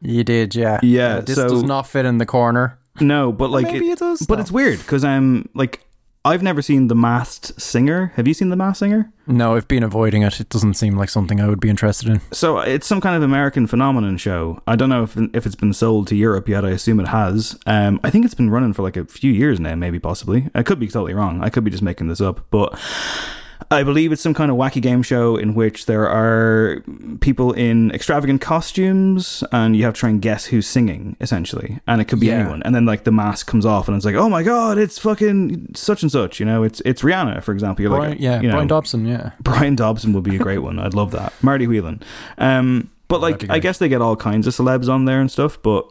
you did. Yeah, Yeah, this so- does not fit in the corner. No, but like maybe it does, But though. it's weird because I'm like I've never seen The Masked Singer. Have you seen The Masked Singer? No, I've been avoiding it. It doesn't seem like something I would be interested in. So it's some kind of American phenomenon show. I don't know if if it's been sold to Europe yet. I assume it has. Um, I think it's been running for like a few years now, maybe possibly. I could be totally wrong. I could be just making this up, but I believe it's some kind of wacky game show in which there are people in extravagant costumes, and you have to try and guess who's singing, essentially. And it could be Yeah. anyone. And then like the mask comes off, and it's like, oh my god, it's fucking such and such. You know, it's it's Rihanna, for example. You're Bryan, like, yeah, you know, Bryan Dobson. Yeah, Bryan Dobson would be a great one. I'd love that. Marty Whelan. Um, but like, I guess they get all kinds of celebs on there and stuff. But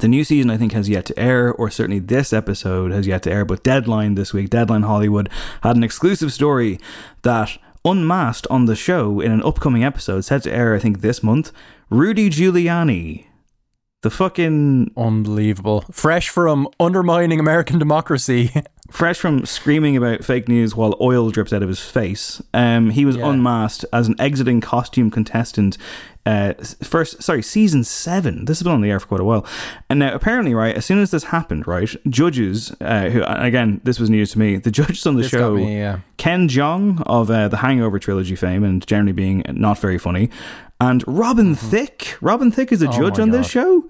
the new season, I think, has yet to air, or certainly this episode has yet to air. But Deadline this week, Deadline Hollywood had an exclusive story that unmasked on the show in an upcoming episode set to air, I think, this month. Rudy Giuliani, the fucking unbelievable. Fresh from undermining American democracy. fresh from screaming about fake news while oil drips out of his face, um, he was Yeah. unmasked as an exiting costume contestant. Uh, first, sorry, season seven. This has been on the air for quite a while, and now apparently, right, as soon as this happened, right, judges, uh, who again, this was news to me. The judges on the This show, me, yeah. Ken Jeong of uh, the Hangover trilogy fame, and generally being not very funny, and Robin Thicke. Robin Thicke is a Mm-hmm. Oh judge on this show.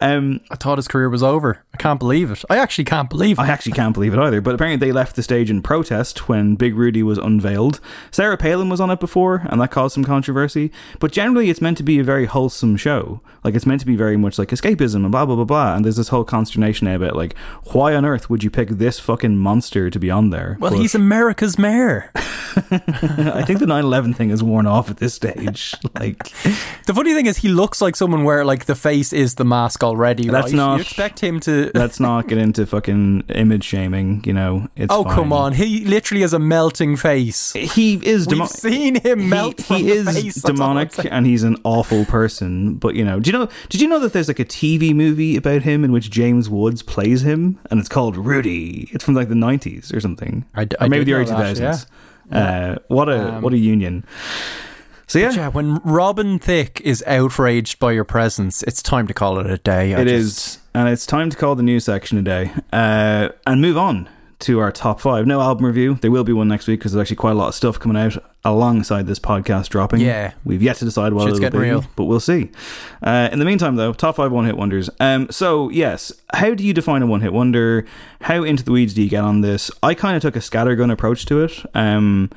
Um, I thought his career was over. I can't believe it. I actually can't believe it. I actually can't believe it either. But apparently, they left the stage in protest when Big Rudy was unveiled. Sarah Palin was on it before, and that caused some controversy. But generally, it's meant to be a very wholesome show. Like, it's meant to be very much like escapism and blah, blah, blah, blah. And there's this whole consternation about, like, why on earth would you pick this fucking monster to be on there? well, But he's America's mayor. I think the 9 11 thing has worn off at this stage. Like, The funny thing is, he looks like someone where like the face is the mask already. That's right? not- You expect him to. let's not get into fucking image shaming, you know. It's oh fine. come on! He literally has a melting face. He is demonic. We've seen him melt. he, from he the is face, that's all I'm demonic and he's an awful person but you know do you know did you know that there's like a tv movie about him in which james woods plays him and it's called rudy it's from like the 90s or something I d- or I maybe did the early that, 2000s uh, what a Um, what a union so yeah, Yeah, when Robin Thicke is outraged by your presence, it's time to call it a day. I it just- is, and it's time to call the news section a day uh, and move on to our top five. No album review. There will be one next week because there's actually quite a lot of stuff coming out alongside this podcast dropping. Yeah. we've yet to decide what Shit's it'll getting be, real. but we'll see. Uh, in the meantime, though, top five one hit wonders. Um, so yes, how do you define a one hit wonder? How into the weeds do you get on this? I kind of took a scattergun approach to it. Um,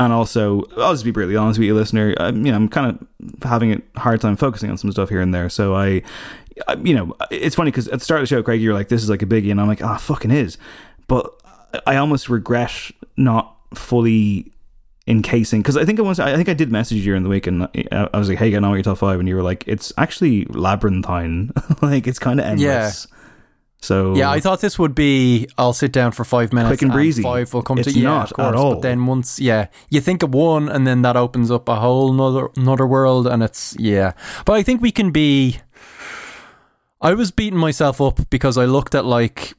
and also, I'll just be brutally honest with you, listener. Um, you know, I'm kind of having a hard time focusing on some stuff here and there. So I, I you know, it's funny because at the start of the show, Craig, you're like, "This is like a biggie," and I'm like, "Ah, fucking is." But I almost regret not fully encasing because I think I was I think I did message you during the week and I I was like, "Hey, get on with your top five. and you were like, "It's actually labyrinthine. like it's kind of endless." So Yeah, I thought this would be. I'll sit down for five minutes. Quick and breezy. Five will come It's to yeah, not of course. at all. But then once, yeah, you think of one, and then that opens up a whole another another world, and it's yeah. But I think we can be. I was beating myself up because I looked at like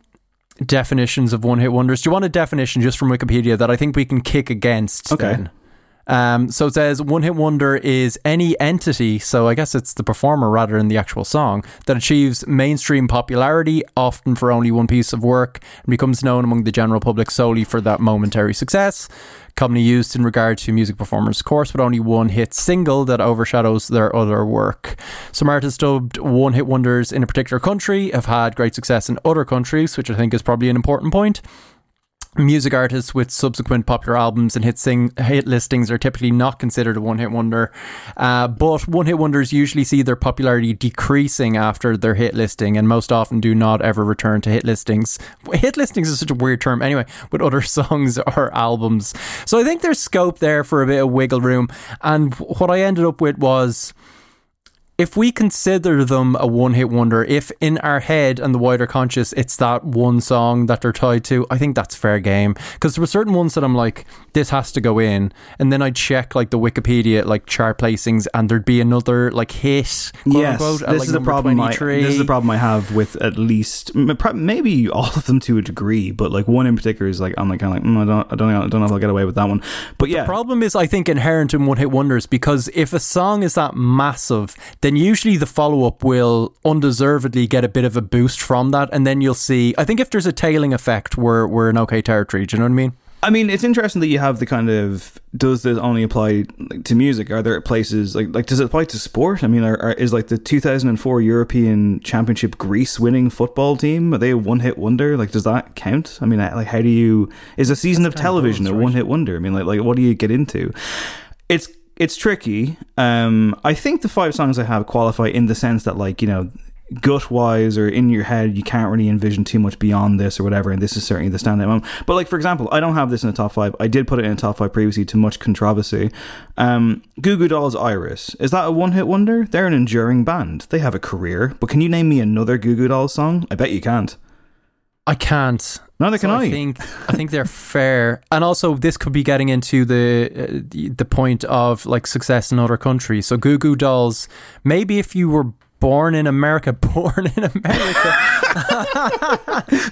definitions of one hit wonders. Do you want a definition just from Wikipedia that I think we can kick against? Okay. Then? Um, so it says one hit wonder is any entity, so I guess it's the performer rather than the actual song, that achieves mainstream popularity, often for only one piece of work, and becomes known among the general public solely for that momentary success. Commonly used in regard to music performers, of course, but only one hit single that overshadows their other work. Some artists dubbed one hit wonders in a particular country have had great success in other countries, which I think is probably an important point. Music artists with subsequent popular albums and hit sing hit listings are typically not considered a one hit wonder, uh, but one hit wonders usually see their popularity decreasing after their hit listing, and most often do not ever return to hit listings. Hit listings is such a weird term, anyway, with other songs or albums. So I think there's scope there for a bit of wiggle room, and what I ended up with was if we consider them a one hit wonder, if in our head and the wider conscious it's that one song that they're tied to, I think that's fair game. Because there were certain ones that I'm like, this has to go in. And then I'd check like the Wikipedia like chart placings and there'd be another like hit. Yes, unquote, at, this like, is the problem. I, this is the problem I have with at least maybe all of them to a degree, but like one in particular is like I'm like kind of like mm, I don't I don't know, I don't know if I'll get away with that one. But yeah, problem is, I think, inherent in one hit wonders because if a song is that massive, then usually the follow up will undeservedly get a bit of a boost from that. And then you'll see, I think if there's a tailing effect, we're, we're in okay territory. Do you know what I mean? I mean, it's interesting that you have the kind of does this only apply like, to music? Are there places like like does it apply to sport? I mean, are, are, is like the 2004 European Championship Greece winning football team are they a one hit wonder? Like, does that count? I mean, like, how do you is a season of television a one hit wonder? I mean, like, like what do you get into? It's it's tricky. Um, I think the five songs I have qualify in the sense that like you know gut wise or in your head you can't really envision too much beyond this or whatever and this is certainly the standout moment. But like for example i don't have this in the top five. I did put it in the top five previously to much controversy. Um goo goo dolls iris is that a one-hit wonder? They're an enduring band. They have a career but can you name me another goo goo dolls song? I bet you can't I can't. Neither can I. I think I think they're fair, and also this could be getting into the uh, the, point of like success in other countries. So Goo Goo Dolls, maybe if you were born in America, born in America,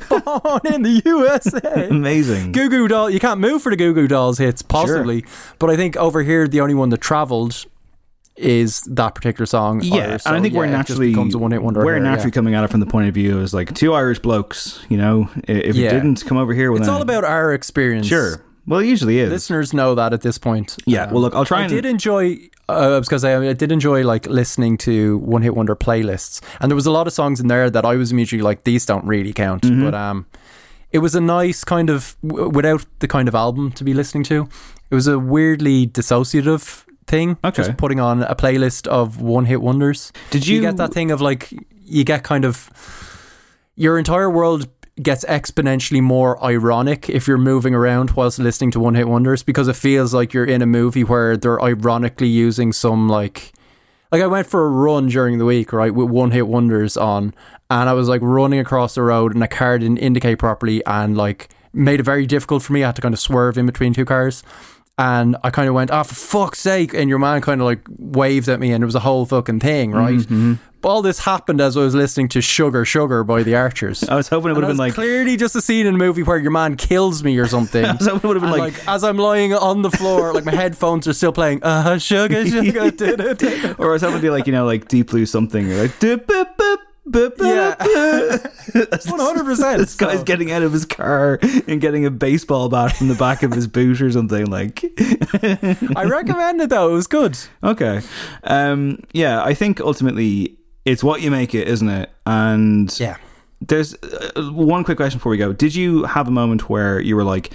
born in the USA. amazing Goo Goo Doll, you can't move for the Goo Goo Dolls hits, possibly. But I think over here, the only one that travelled is that particular song. Yeah, and I think yeah, we're naturally becomes a one-hit wonder. We're here, yeah. naturally coming at it from the point of view as like two Irish blokes. You know, if Yeah. it didn't come over here, with It's an- all about our experience. sure. Well, it usually is. listeners know that at this point. Yeah, well, look, I'll try I and- did enjoy. Uh, I was going to say I did enjoy like listening to one hit wonder playlists, and there was a lot of songs in there that I was immediately like, these don't really count. Mm-hmm. But um, it was a nice kind of w- without the kind of album to be listening to. It was a weirdly dissociative thing. Okay. just putting on a playlist of one hit wonders. Did you you- get that thing of like you get kind of your entire world gets exponentially more ironic if you're moving around whilst listening to one hit wonders because it feels like you're in a movie where they're ironically using some like like I went for a run during the week, right, with one hit wonders on, and I was like running across the road and a car didn't indicate properly and like made it very difficult for me. I had to kind of swerve in between two cars. And I kind of went, oh, for fuck's sake. And your man kind of like waved at me, and it was a whole fucking thing, right? But all this happened as I was listening to Sugar Sugar by the Archers. I was hoping it would have been like. clearly just a scene in a movie where your man kills me or something. I was hoping it would have been And, like, as I'm lying on the floor, like my headphones are still playing. Uh, sugar, sugar, or I was hoping to be like, you know, like Deep Blue something, or like. "Doop, boop, boop, boop, boop, Yeah. One hundred percent. This guy's getting out of his car and getting a baseball bat from the back of his boot or something like. I recommend it though. It was good. Okay. Um, yeah, I think ultimately it's what you make it, isn't it? And Yeah. there's uh, one quick question before we go. Did you have a moment where you were like,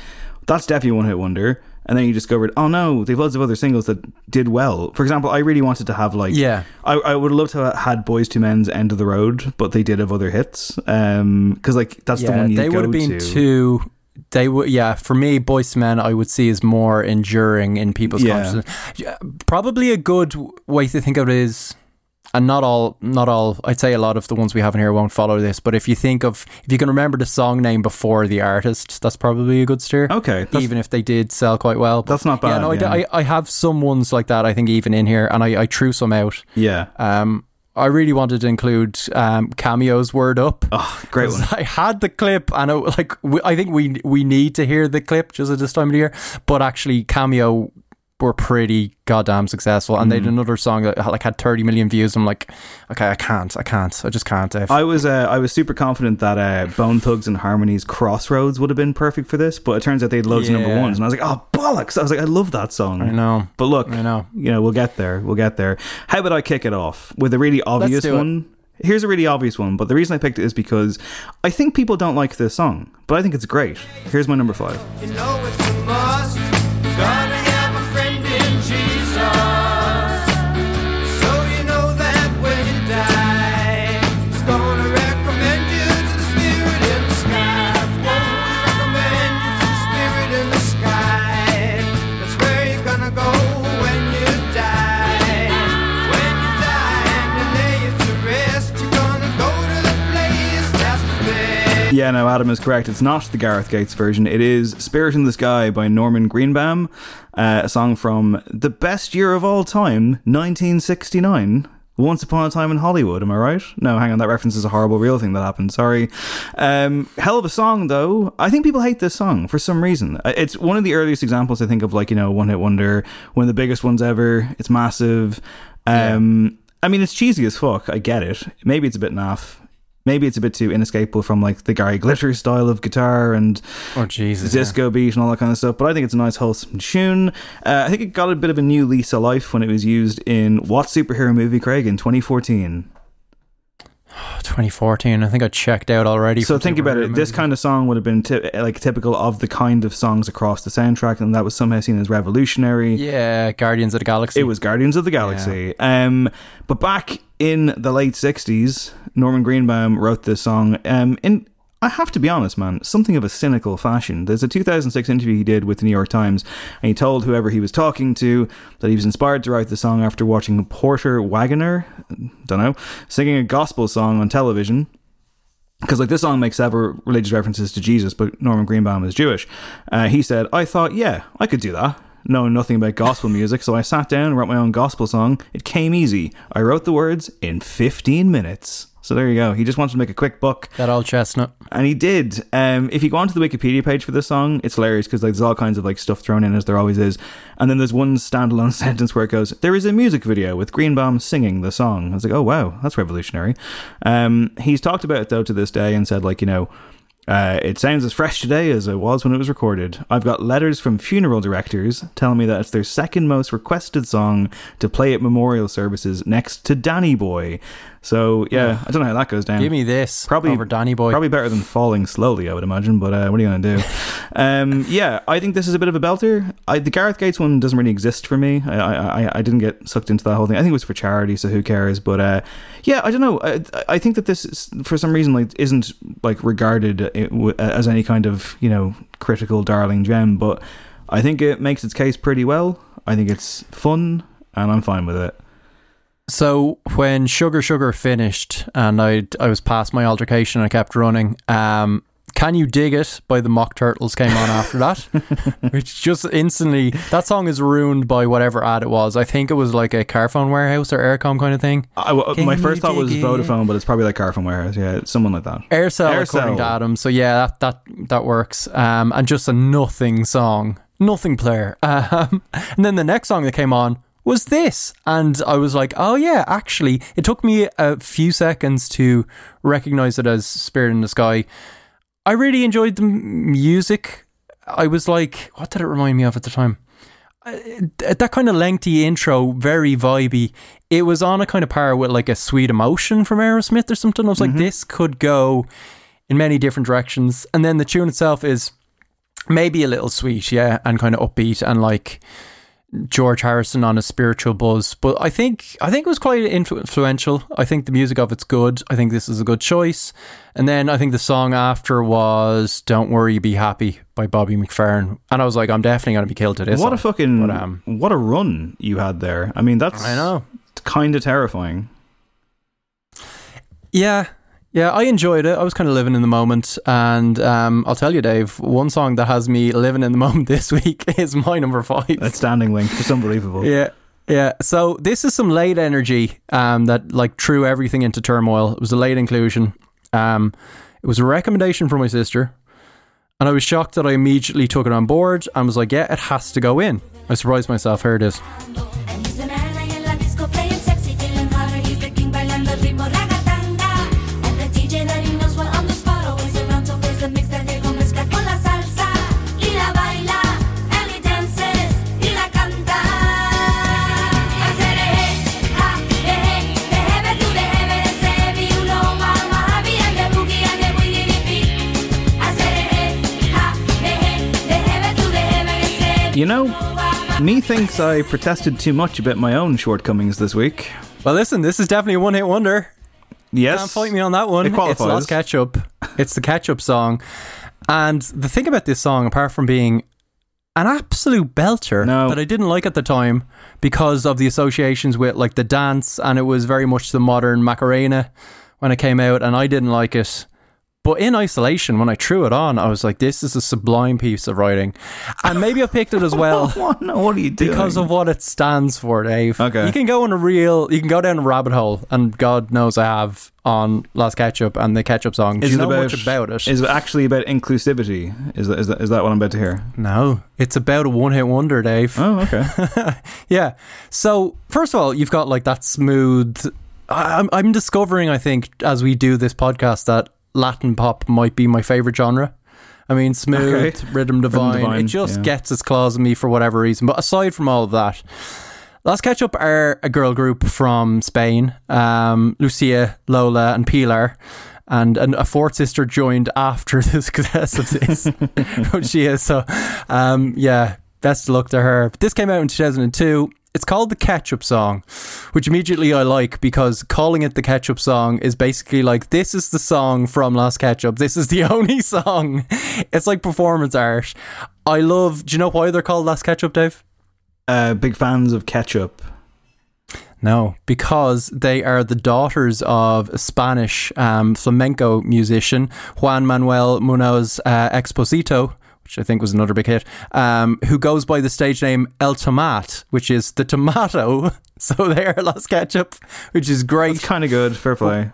that's definitely one hit wonder? And then you discovered, oh no, they've loads of other singles that did well. For example, I really wanted to have like, Yeah. I, I would love to have had Boyz II Men's End of the Road, but they did have other hits. Um, because like that's the one you they would have been to. too. They would, yeah. For me, Boyz II Men, I would see as more enduring in people's Yeah. consciousness. Probably a good way to think of it is, and not all, not all. I'd say a lot of the ones we have in here won't follow this. But if you think of, if you can remember the song name before the artist, that's probably a good steer. Okay, even if they did sell quite well. That's not bad Yeah, no, I yeah. I, I have some ones like that. I think even in here, and I, I threw some out. Yeah. Um, I really wanted to include um, Cameo's. Word up. Oh, great one. I had the clip, and it, like we, I think we we need to hear the clip just at this time of the year. But actually, Cameo were pretty goddamn successful, and they Mm. did another song that like had 30 million views. I'm like, okay, I can't, I can't, I just can't. Dave. I was uh, I was super confident that uh, Bone Thugs-n-Harmony's Crossroads would have been perfect for this, but it turns out they had loads of number ones, and I was like, oh bollocks! I was like, I love that song. I know. But look, I know. You know, we'll get there. We'll get there. How about I kick it off with a really obvious do it. one? Here's a really obvious one, but the reason I picked it is because I think people don't like this song, but I think it's great. Here's my number five. You know Yeah, no, Adam is correct. It's not the Gareth Gates version. It is Spirit in the Sky by Norman Greenbaum, uh, a song from the best year of all time, 1969. Once Upon a Time in Hollywood, am I right? No, hang on, that reference is a horrible real thing that happened. Sorry. Um, hell of a song, though. I think people hate this song for some reason. Uh, It's one of the earliest examples, I think, of like, you know, one hit wonder, one of the biggest ones ever. It's massive. Um, I mean, it's cheesy as fuck. I get it. Maybe it's a bit naff. Maybe it's a bit too inescapable from like the Gary Glitter style of guitar and Oh Jesus! yeah. disco beat and all that kind of stuff. But I think it's a nice wholesome tune. Uh, I think it got a bit of a new lease of life when it was used in what superhero movie, Craig, in 2014. 2014. I think I checked out already. So think about it. This kind of song would have been ty- like typical of the kind of songs across the soundtrack, and that was somehow seen as revolutionary. yeah, Guardians of the Galaxy. It was Guardians of the Galaxy. Um, but back in the late '60s, Norman Greenbaum wrote this song. Um, in I have to be honest, man, something of a cynical fashion. There's a 2006 interview he did with the New York Times, and he told whoever he was talking to that he was inspired to write the song after watching Porter Wagoner, don't know, singing a gospel song on television because like this song makes several religious references to Jesus, but Norman Greenbaum is Jewish. Uh, he said, "I thought, yeah, I could do that." Knowing nothing about gospel music, so I sat down and wrote my own gospel song. It came easy. I wrote the words in 15 minutes. So there you go. He just wanted to make a quick buck, that old chestnut. and he did. Um, if you go onto the Wikipedia page for this song, it's hilarious because like there's all kinds of like stuff thrown in as there always is, and then there's one standalone sentence where it goes, "There is a music video with Greenbaum singing the song." I was like, "Oh wow, that's revolutionary." Um, he's talked about it though to this day and said like you know. Uh, it sounds as fresh today as it was when it was recorded. I've got letters from funeral directors telling me that it's their second most requested song to play at memorial services next to Danny Boy. So yeah, I don't know how that goes down. Give me this Probably over Danny Boy. Probably better than falling slowly, I would imagine. But uh, what are you going to do? um, yeah, I think this is a bit of a belter. I, the Gareth Gates one doesn't really exist for me. I, I, I- didn't get sucked into that whole thing. I think it was for charity, so who cares? But uh, yeah, I don't know. I, I think that this, is, for some reason, like isn't like regarded uh, as any kind of you know critical darling gem. But I think it makes its case pretty well. I think it's fun, and I'm fine with it. So when Sugar Sugar finished and I I was past my altercation and I kept running, um, Can You Dig It by the Mock Turtles came on after that, which just instantly that song is ruined by whatever ad it was. I think it was like a Carphone warehouse or Eircom kind of thing. I, w- Can my first thought was dig it? Vodafone, but it's probably like Carphone Warehouse. Yeah, someone like that. Eircell, Eircell. according to Adam. So yeah, that that that works. Um, and just a nothing song, nothing player. Um, and then the next song that came on was this, and I was like, oh yeah, actually, it took me a few seconds to recognize it as Spirit in the Sky. I really enjoyed the music. I was like, what did it remind me of at the time? Uh, that kind of lengthy intro, very vibey. It was on a kind of par with like a sweet emotion from Aerosmith or something. I was like, this could go in many different directions. And then the tune itself is maybe a little sweet, yeah, and kind of upbeat and like George Harrison on a spiritual buzz. But I think I think it was quite influential. I think the music of it's good. I think this is a good choice. And then I think the song after was "Don't Worry, Be Happy" by Bobby McFerrin, and I was like, I'm definitely going to be killed to this. what a fucking But, um, what a run you had there. I mean, that's I know. kind of terrifying. Yeah. Yeah, I enjoyed it. I was kind of living in the moment. And um, I'll tell you, Dave, one song that has me living in the moment this week is my number five. That standing link, just unbelievable. Yeah. Yeah. So this is some late energy um, that like threw everything into turmoil. It was a late inclusion. Um, it was a recommendation from my sister. And I was shocked that I immediately took it on board and was like, yeah, it has to go in. I surprised myself. Here it is. You know, me thinks I protested too much about my own shortcomings this week. Well, listen, this is definitely a one hit wonder. Yes. Can't fight me on that one. It It's qualifies. Las Ketchup. It's the Ketchup song. And the thing about this song, apart from being an absolute belter No. that I didn't like at the time because of the associations with like the dance and it was very much the modern Macarena when it came out and I didn't like it. But in isolation, when I threw it on, I was like, this is a sublime piece of writing. And maybe I picked it as well what, no, what are you doing? because of what it stands for, Dave. Okay. You can go on a real, you can go down a rabbit hole, and God knows I have on Las Ketchup and the Ketchup song. Do is you it know about, much about it? Is it actually about inclusivity? Is that, is that, is that what I'm about to hear? no, it's about a one-hit wonder, Dave. Oh, okay. yeah. So first of all, you've got like that smooth. I'm I'm discovering, I think, as we do this podcast, that Latin pop might be my favorite genre. I mean, smooth, Okay. rhythm divine. divine, it just yeah. gets its claws in me for whatever reason. But aside from all of that, Las Ketchup are a girl group from Spain. Um, Lucia, Lola, and Pilar. And, and a fourth sister joined after the success of this, which she is. So, um, yeah, best of luck to her. This came out in 2002. It's called the Ketchup Song, which immediately I like because calling it the Ketchup Song is basically like this is the song from Las Ketchup. This is the only song. It's like performance art. I love. Do you know why they're called Las Ketchup, Dave? Uh, big fans of ketchup. No, because they are the daughters of a Spanish um, flamenco musician, Juan Manuel Munoz uh, Exposito, which I think was another big hit, um, who goes by the stage name El Tomate, which is the tomato. So they are Las Ketchup, which is great. It's kind of good. Fair play.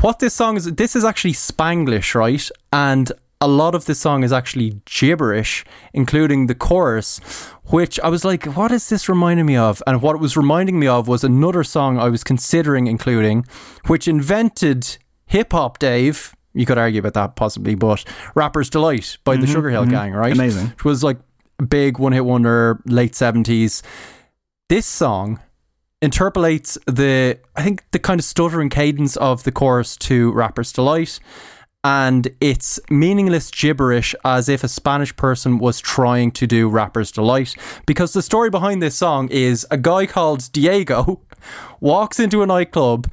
what this song is this is actually spanglish right and a lot of this song is actually gibberish including the chorus which i was like what is this reminding me of and what it was reminding me of was another song i was considering including which invented hip-hop dave you could argue about that possibly but rapper's delight by the mm-hmm, sugar hill mm-hmm. gang right? Amazing. which was like a big one-hit wonder late 70s this song interpolates the I think the kind of stuttering cadence of the chorus to Rapper's Delight and it's meaningless gibberish as if a Spanish person was trying to do Rapper's Delight because the story behind this song is a guy called Diego walks into a nightclub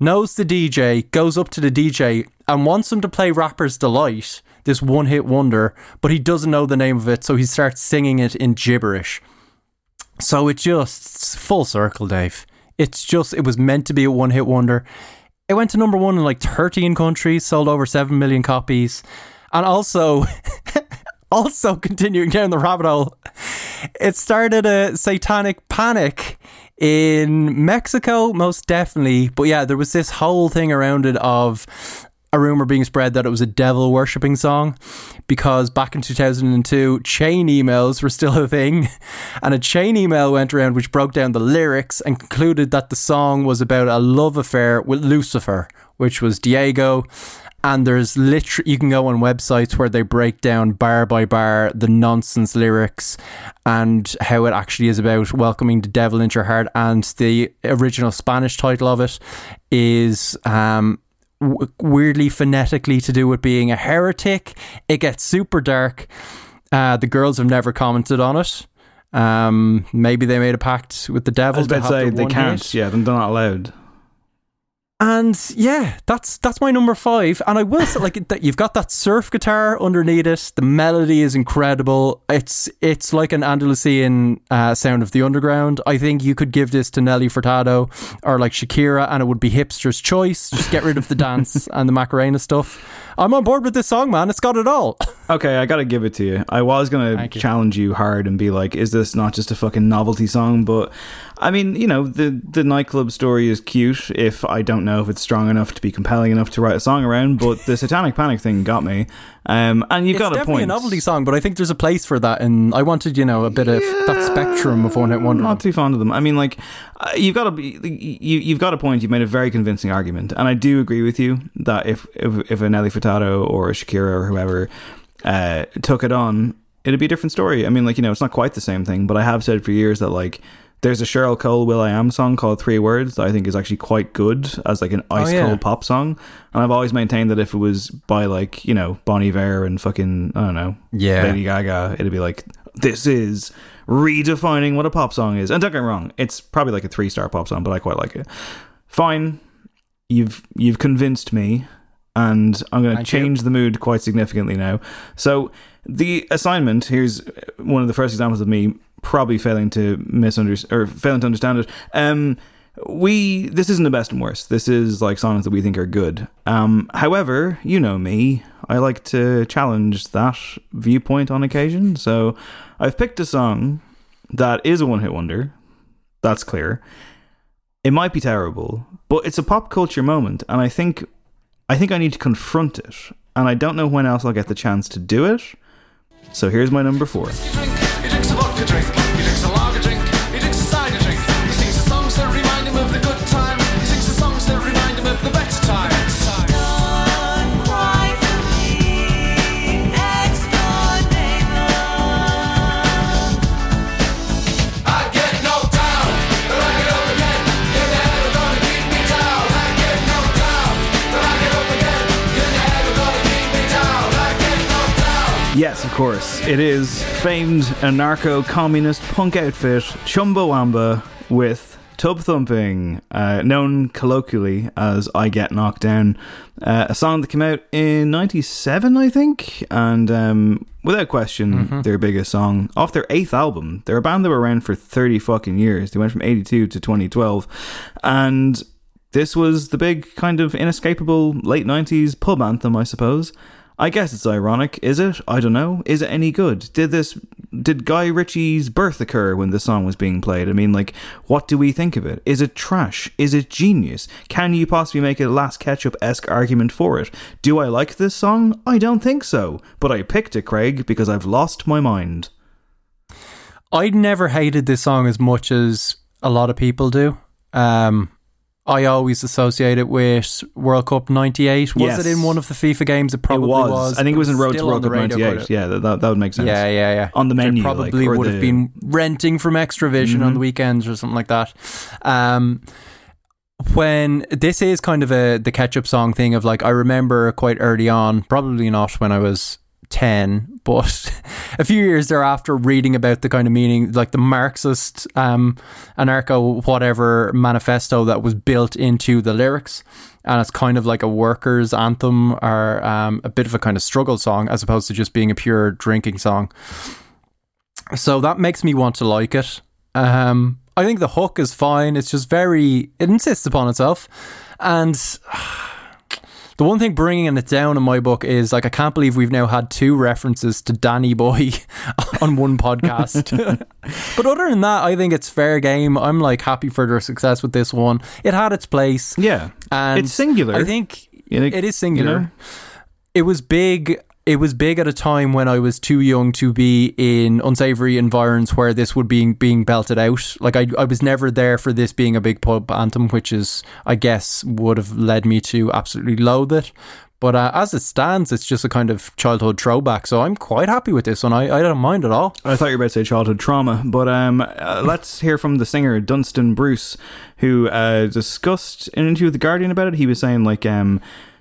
knows the DJ goes up to the DJ and wants him to play Rapper's Delight this one hit wonder but he doesn't know the name of it so he starts singing it in gibberish so it just full circle, Dave. It's just it was meant to be a one hit wonder. It went to number one in like 13 countries, sold over 7 million copies. And also, also continuing down the rabbit hole, it started a satanic panic in Mexico, most definitely. But yeah, there was this whole thing around it of a rumor being spread that it was a devil worshipping song because back in 2002 chain emails were still a thing and a chain email went around which broke down the lyrics and concluded that the song was about a love affair with Lucifer which was Diego and there's literally you can go on websites where they break down bar by bar the nonsense lyrics and how it actually is about welcoming the devil into your heart and the original Spanish title of it is um w- weirdly phonetically to do with being a heretic. It gets super dark. Uh, the girls have never commented on it. Um, maybe they made a pact with the I devil. was about to say they can't. hit. Yeah, they're not allowed. And yeah, that's that's my number five. And I will say, like that, you've got that surf guitar underneath it. The melody is incredible. It's it's like an Andalusian uh, sound of the underground. I think you could give this to Nelly Furtado or like Shakira, and it would be hipster's choice. Just get rid of the dance and the Macarena stuff. I'm on board with this song, man. It's got it all. Okay, I gotta give it to you. I was gonna Thank you. challenge you hard and be like, "Is this not just a fucking novelty song?" But I mean, you know, the the nightclub story is cute. If I don't know if it's strong enough to be compelling enough to write a song around, but the Satanic Panic thing got me. Um, and you've it's got a definitely point. a novelty song, but I think there's a place for that, and I wanted, you know, a bit of that spectrum of one hit wonder. not too fond of them. I mean, like uh, you've got to be, you you've got a point. You've made a very convincing argument, and I do agree with you that if if, if a Nelly Furtado or a Shakira or whoever uh, took it on, it'd be a different story. I mean, like you know, it's not quite the same thing, but I have said for years that like. There's a Cheryl Cole will.i.am song called Three Words that I think is actually quite good as like an oh, ice Oh, yeah. cold pop song. And I've always maintained that if it was by like, you know, Bon Iver and fucking I don't know, Yeah. Lady Gaga, it'd be like this is redefining what a pop song is. And don't get me wrong, it's probably like a three star pop song, but I quite like it. Fine, you've you've convinced me, and I'm going to Thank you. change the mood quite significantly now. So the assignment here's one of the first examples of me probably failing to misunderstand or failing to understand it. Um, we this isn't the best and worst. This is like songs that we think are good. Um, however, you know me, I like to challenge that viewpoint on occasion. So I've picked a song that is a one hit wonder. That's clear. It might be terrible, but it's a pop culture moment, and I think I think I need to confront it, and I don't know when else I'll get the chance to do it. So here's my number four. Yes, of course. It is famed anarcho communist punk outfit Chumbawamba with Tub Thumping, uh, known colloquially as I Get Knocked Down. Uh, a song that came out in 97, I think, and um, without question, their biggest song. Off their eighth album. They're a band that were around for 30 fucking years. They went from 82 to 2012. And this was the big kind of inescapable late 90s pub anthem, I suppose. I guess it's ironic, is it? I don't know. Is it any good? Did this did Guy Ritchie's birth occur when the song was being played? I mean, like, what do we think of it? Is it trash? Is it genius? Can you possibly make a Las Ketchup esque argument for it? Do I like this song? I don't think so. But I picked it, Craig, because I've lost my mind. I'd never hated this song as much as a lot of people do. Um, I always associate it with World Cup '98. Was Yes. it in one of the FIFA games? It probably it was. was. I think it was in Road to World Cup '98. Yeah, that, that, would make sense. Yeah, yeah, yeah. On the menu, probably like, would have been renting from Xtra-vision on the weekends or something like that. Um, when this is kind of a the catch up song thing of like I remember quite early on, probably not when I was ten, but a few years thereafter, reading about the kind of meaning, like the Marxist, um, anarcho whatever manifesto that was built into the lyrics. And it's kind of like a workers' anthem or um, a bit of a kind of struggle song as opposed to just being a pure drinking song. So that makes me want to like it. Um, I think the hook is fine. It's just very, it insists upon itself. And the one thing bringing it down in my book is like, I can't believe we've now had two references to Danny Boy on one podcast. but other than that, I think it's fair game. I'm like happy for their success with this one. It had its place. Yeah. And It's singular. I think it is singular. you know? It was big. It was big at a time when I was too young to be in unsavory environs where this would be being belted out. Like I, I was never there for this being a big pub anthem, which is, I guess, would have led me to absolutely loathe it. But uh, as it stands, it's just a kind of childhood throwback. So I'm quite happy with this one. I, I don't mind at all. I thought you were about to say childhood trauma, but um, uh, let's hear from the singer Dunstan Bruce, who uh, discussed an interview with the Guardian about it. He was saying like um,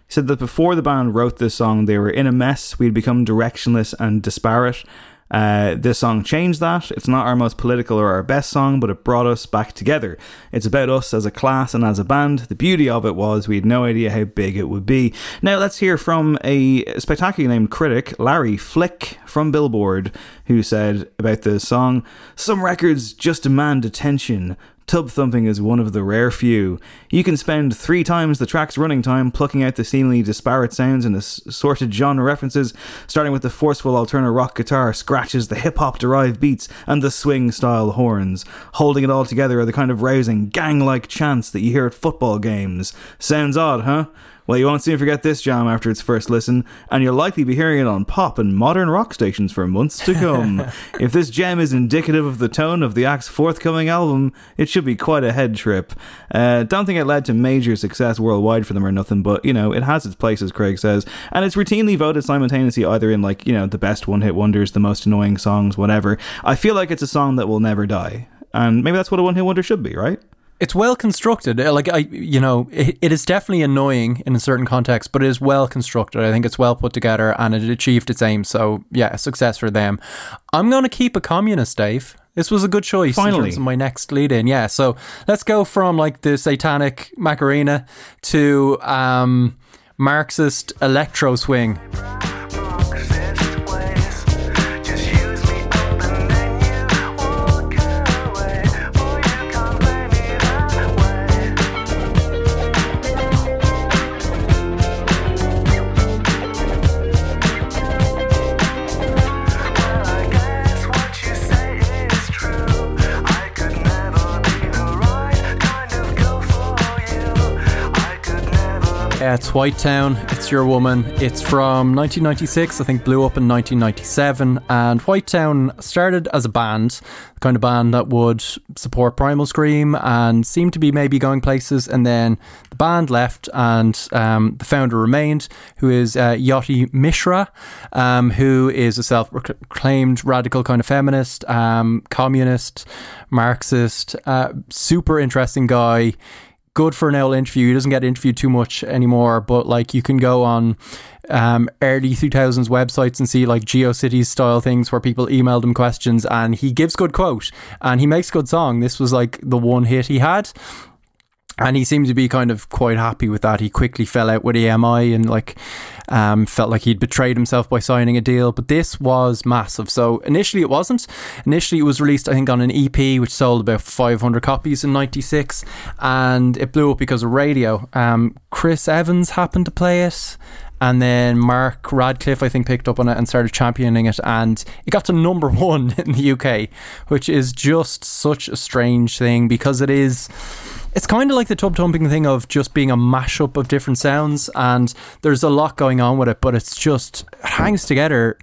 said that before the band wrote this song, they were in a mess. We'd become directionless and disparate. Uh, this song changed that. It's not our most political or our best song, but it brought us back together. It's about us as a class and as a band. The beauty of it was we had no idea how big it would be. Now let's hear from a spectacular named critic, Larry Flick from Billboard, who said about the song, Some records just demand attention. Tub thumping is one of the rare few. You can spend three times the track's running time plucking out the seemingly disparate sounds and assorted genre references, starting with the forceful alternate rock guitar, scratches, the hip hop derived beats, and the swing style horns. Holding it all together are the kind of rousing, gang like chants that you hear at football games. Sounds odd, huh? Well, you won't soon forget this jam after its first listen, and you'll likely be hearing it on pop and modern rock stations for months to come. if this gem is indicative of the tone of the act's forthcoming album, it should be quite a head trip. Uh, don't think it led to major success worldwide for them or nothing, but, you know, it has its place, as Craig says, and it's routinely voted simultaneously either in, like, you know, the best one hit wonders, the most annoying songs, whatever. I feel like it's a song that will never die. And maybe that's what a one hit wonder should be, right? It's well constructed. Uh, Like I, you know, it, it is definitely annoying in a certain context, but it is well constructed. I think it's well put together, and it achieved its aim. So yeah, success for them. I'm going to keep a communist, Dave. This was a good choice. in Finally. terms of my next lead in. Yeah, so let's go from like the satanic Macarena to um, Marxist electro swing. Yeah, it's White Town. It's Your Woman. It's from 1996. I think blew up in 1997. And White Town started as a band, the kind of band that would support Primal Scream and seemed to be maybe going places. And then the band left, and um, the founder remained, who is uh, Jyoti Mishra, um, who is a self-proclaimed radical kind of feminist, um, communist, Marxist, uh, super interesting guy good for an old interview. He doesn't get interviewed too much anymore, but like you can go on um, early 2000s websites and see like GeoCities style things where people emailed him questions and he gives good quote and he makes good song. This was like the one hit he had. And he seemed to be kind of quite happy with that. He quickly fell out with EMI and like um, felt like he'd betrayed himself by signing a deal. But this was massive. So initially it wasn't. Initially it was released, I think, on an EP, which sold about 500 copies in '96, and it blew up because of radio. Um, Chris Evans happened to play it. And then Mark Radcliffe, I think, picked up on it and started championing it. And it got to number one in the UK, which is just such a strange thing because it is it's kind of like the tub thumping thing of just being a mashup of different sounds and there's a lot going on with it but it's just it hangs together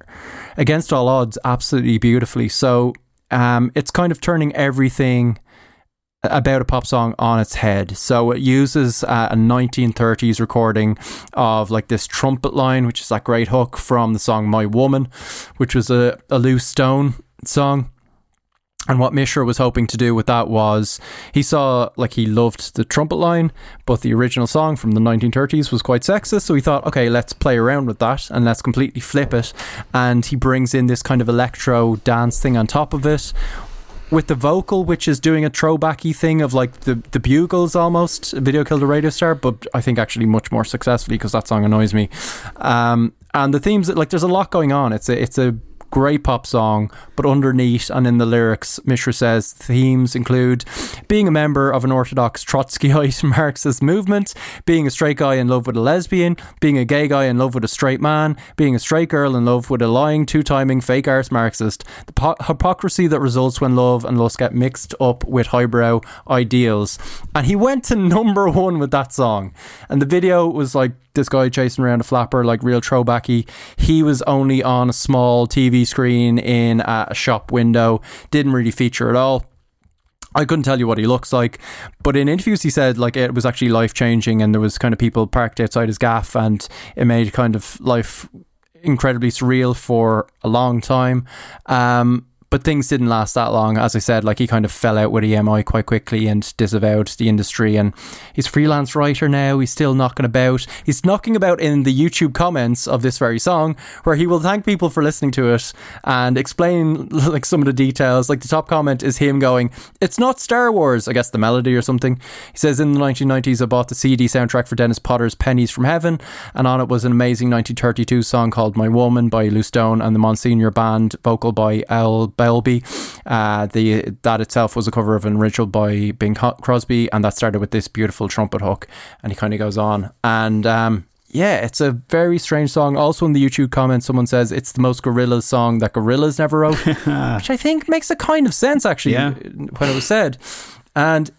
against all odds absolutely beautifully so um, it's kind of turning everything about a pop song on its head. So it uses uh, a 1930s recording of like this trumpet line, which is that great hook from the song My Woman, which was a, a Lew Stone song. And what Mishra was hoping to do with that was he saw like he loved the trumpet line, but the original song from the 1930s was quite sexist. So he thought, okay, let's play around with that and let's completely flip it. And he brings in this kind of electro dance thing on top of it with the vocal, which is doing a throwbacky thing of like the, the bugles almost. Video killed a radio star, but I think actually much more successfully because that song annoys me. Um, and the themes, like there's a lot going on. It's a it's a great pop song, but underneath and in the lyrics, Mishra says themes include being a member of an orthodox Trotskyite Marxist movement, being a straight guy in love with a lesbian, being a gay guy in love with a straight man, being a straight girl in love with a lying, two timing, fake arse Marxist, the po- hypocrisy that results when love and lust get mixed up with highbrow ideals. And he went to number one with that song. And the video was like this guy chasing around a flapper, like real throwbacky. He was only on a small TV screen in a shop window, didn't really feature at all. I couldn't tell you what he looks like, but in interviews he said like it was actually life changing, and there was kind of people parked outside his gaff, and it made kind of life incredibly surreal for a long time. Um, but things didn't last that long. As I said, like he kind of fell out with EMI quite quickly and disavowed the industry. And he's a freelance writer now. He's still knocking about. He's knocking about in the YouTube comments of this very song, where he will thank people for listening to it and explain like some of the details. Like the top comment is him going, "It's not Star Wars." I guess the melody or something. He says, "In the 1990s, I bought the CD soundtrack for Dennis Potter's Pennies from Heaven, and on it was an amazing 1932 song called My Woman by Lew Stone and the Monseigneur Band, vocal by Al Bowlly. Uh, the that itself was a cover of an original by Bing Crosby, and that started with this beautiful trumpet hook. And he kind of goes on, and um, yeah, it's a very strange song. Also, in the YouTube comments, someone says it's the most Gorillaz song that Gorillaz never wrote, which I think makes a kind of sense actually Yeah. when it was said. And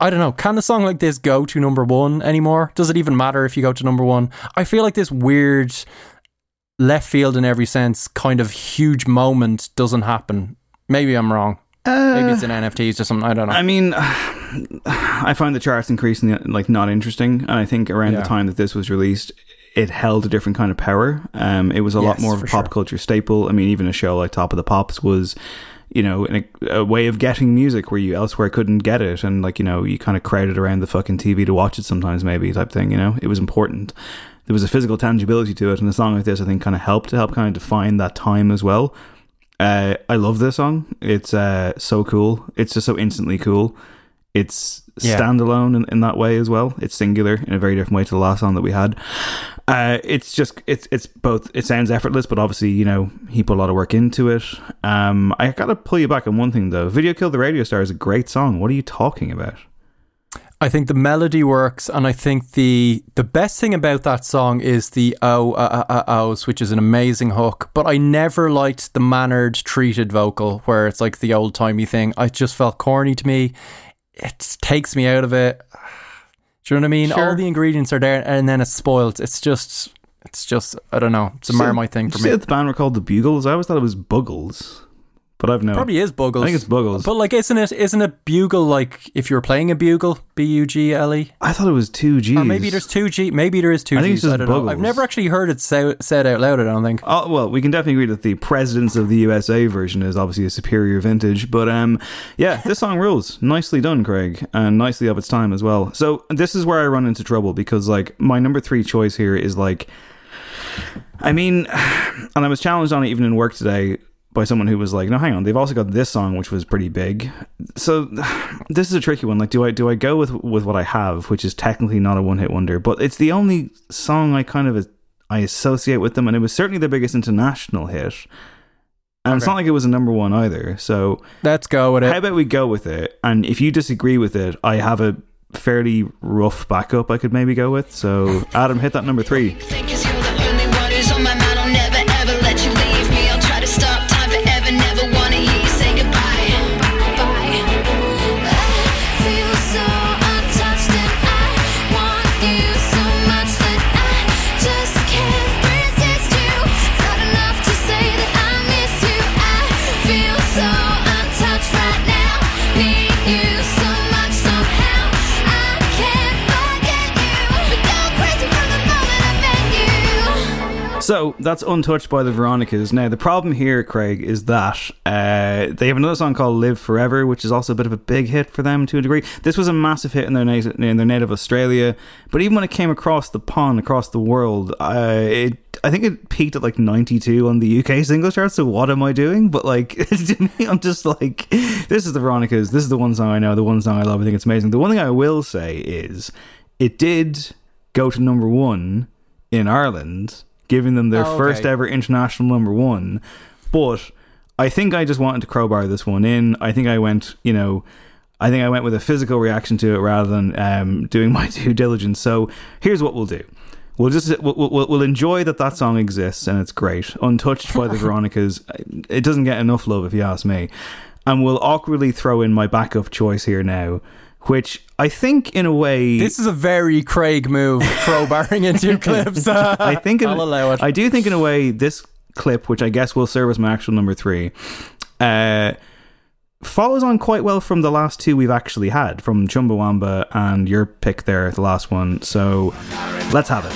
I don't know. Can a song like this go to number one anymore? Does it even matter if you go to number one? I feel like this weird left field in every sense kind of huge moment doesn't happen. Maybe I'm wrong. Maybe it's an NFTs or something. I don't know. I mean, I find the charts increasingly like not interesting, and I think around Yeah. the time that this was released, it held a different kind of power. Um, it was a lot more of a pop sure. culture staple. I mean, even a show like Top of the Pops was, you know, an, a way of getting music where you elsewhere couldn't get it, and like you know, you kind of crowded around the fucking TV to watch it sometimes, maybe type thing. You know, it was important. There was a physical tangibility to it, and a song like this, I think, kind of helped to help kind of define that time as well. Uh, I love this song. It's uh, so cool. It's just so instantly cool. It's Yeah. standalone in, in that way as well. It's singular in a very different way to the last song that we had. Uh, it's just it's it's both. It sounds effortless, but obviously you know he put a lot of work into it. Um, I gotta pull you back on one thing though. "Video Killed the Radio Star" is a great song. What are you talking about? I think the melody works, and I think the the best thing about that song is the oh uh, uh, uh, ohs, which is an amazing hook. But I never liked the mannered, treated vocal, where it's like the old timey thing. I just felt corny to me. It takes me out of it. Do you know what I mean? Sure. All the ingredients are there, and then it's spoiled. It's just, it's just, I don't know. It's a Marmite thing for you say me. the band were called the Bugles. I always thought it was Buggles, but I've no. Probably is Buggles. I think it's Buggles. But like, isn't it? Isn't a bugle like if you're playing a bugle? B U G L E. I thought it was two G's. Or maybe there's two G. Maybe there is two I think G's. it's just I don't know. Buggles. I've never actually heard it say, said out loud. I don't think. Oh, well, we can definitely agree that the Presidents of the USA version is obviously a superior vintage. But um, yeah, this song rules. Nicely done, Craig, and nicely of its time as well. So this is where I run into trouble because like my number three choice here is like, I mean, and I was challenged on it even in work today by someone who was like, "No, hang on, they've also got this song which was pretty big." So this is a tricky one. Like, do I do I go with with what I have, which is technically not a one hit wonder, but it's the only song I kind of I associate with them, and it was certainly their biggest international hit. And it's not like it was a number one either. So Let's go with it. how about we go with it? And if you disagree with it, I have a fairly rough backup I could maybe go with. So Adam, hit that number three. So that's Untouched by the Veronicas. Now, the problem here, Craig, is that uh, they have another song called Live Forever, which is also a bit of a big hit for them to a degree. This was a massive hit in their native, in their native Australia, but even when it came across the pond, across the world, uh, it, I think it peaked at like 92 on the UK single chart. So what am I doing? But like, to me, I'm just like, this is the Veronicas. This is the one song I know, the one song I love. I think it's amazing. The one thing I will say is it did go to number one in Ireland, giving them their Oh, okay. first ever international number one. But I think I just wanted to crowbar this one in. I think I went, you know, I think I went with a physical reaction to it rather than um, doing my due diligence. So here's what we'll do. We'll just we'll, we'll, we'll enjoy that that song exists and it's great. Untouched by the Veronicas. It doesn't get enough love if you ask me. And we'll awkwardly throw in my backup choice here now, which I think in a way This is a very Craig move, crowbarring into clips. I think in, I'll allow it. I do think in a way this clip, which I guess will serve as my actual number three, uh, follows on quite well from the last two we've actually had from Chumbawamba and your pick there, the last one. So let's have it.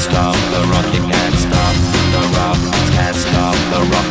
can't stop the rock, you can't stop the rock, can't stop the rock.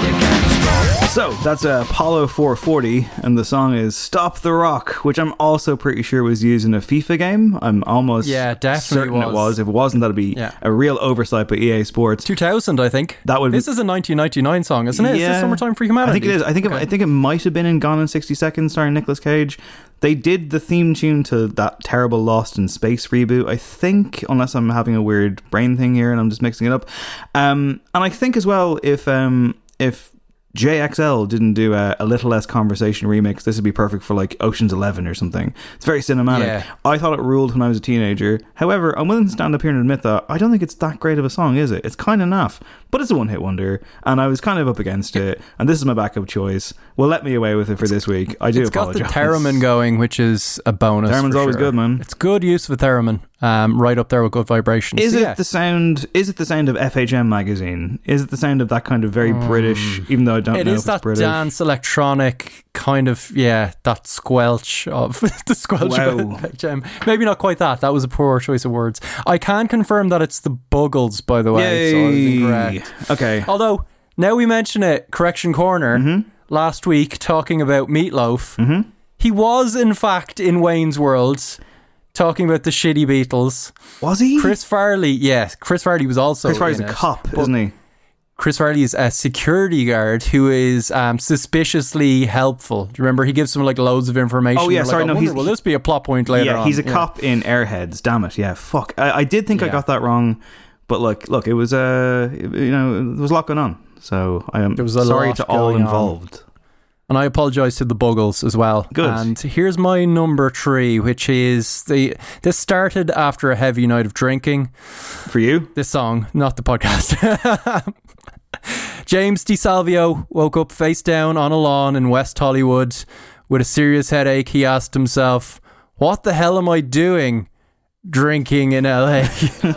So that's uh, Apollo 440, and the song is "Stop the Rock," which I'm also pretty sure was used in a FIFA game. I'm almost Yeah, definitely certain it was. was. If it wasn't, that'd be Yeah. a real oversight by EA Sports. 2000, I think. That would- This is a 1999 song, isn't it? it? Is Summertime for Humanity? I think it is. I think it, I think it might have been in Gone in 60 Seconds starring Nicolas Cage. They did the theme tune to that terrible Lost in Space reboot, I think, unless I'm having a weird brain thing here and I'm just mixing it up. Um, and I think as well, if um, if JXL didn't do a, a little less conversation remix, this would be perfect for like Ocean's Eleven or something. It's very cinematic. Yeah. I thought it ruled when I was a teenager. However, I'm willing to stand up here and admit that I don't think it's that great of a song, is it? It's kind of naff, but it's a one hit wonder, and I was kind of up against it, and this is my backup choice. Well, let me away with it for this week. I do It's got the theremin going, which is a bonus. Theremin's always sure. good, man. It's good use of a theremin, um, right up there with good vibrations. Is So, it yeah. the sound? Is it the sound of FHM magazine? Is it the sound of that kind of very British? Even though I don't It know is if that it's British. dance electronic kind of yeah that squelch of the squelch of FHM. Maybe not quite that. That was a poor choice of words. I can confirm that it's the Buggles, by the way. So Yay. incorrect. Okay. Although now we mention it, correction corner. Mm-hmm. Last week talking about Meatloaf, he was in fact in Wayne's World. Talking about the shitty Beatles. Was he? Chris Farley, yes. Chris Farley was also Chris Farley's a it. cop, isn't he? Chris Farley is a security guard who is um, suspiciously helpful. Do you remember he gives them like loads of information? Oh, yeah, You're like, sorry, no, wonder, he's- will this be a plot point later? yeah, on? he's a cop in Airheads. Damn it! Yeah, fuck. I, I did think I got that wrong, but look, look, it was uh, you know, there was a lot going on. So I am There was a sorry to all going on. involved. And I apologise to the Buggles as well. Good. And here's my number three, which is the this started after a heavy night of drinking. For you, This song, not the podcast. James Di Salvio woke up face down on a lawn in West Hollywood with a serious headache. He asked himself, "What the hell am I doing drinking in LA?" Sun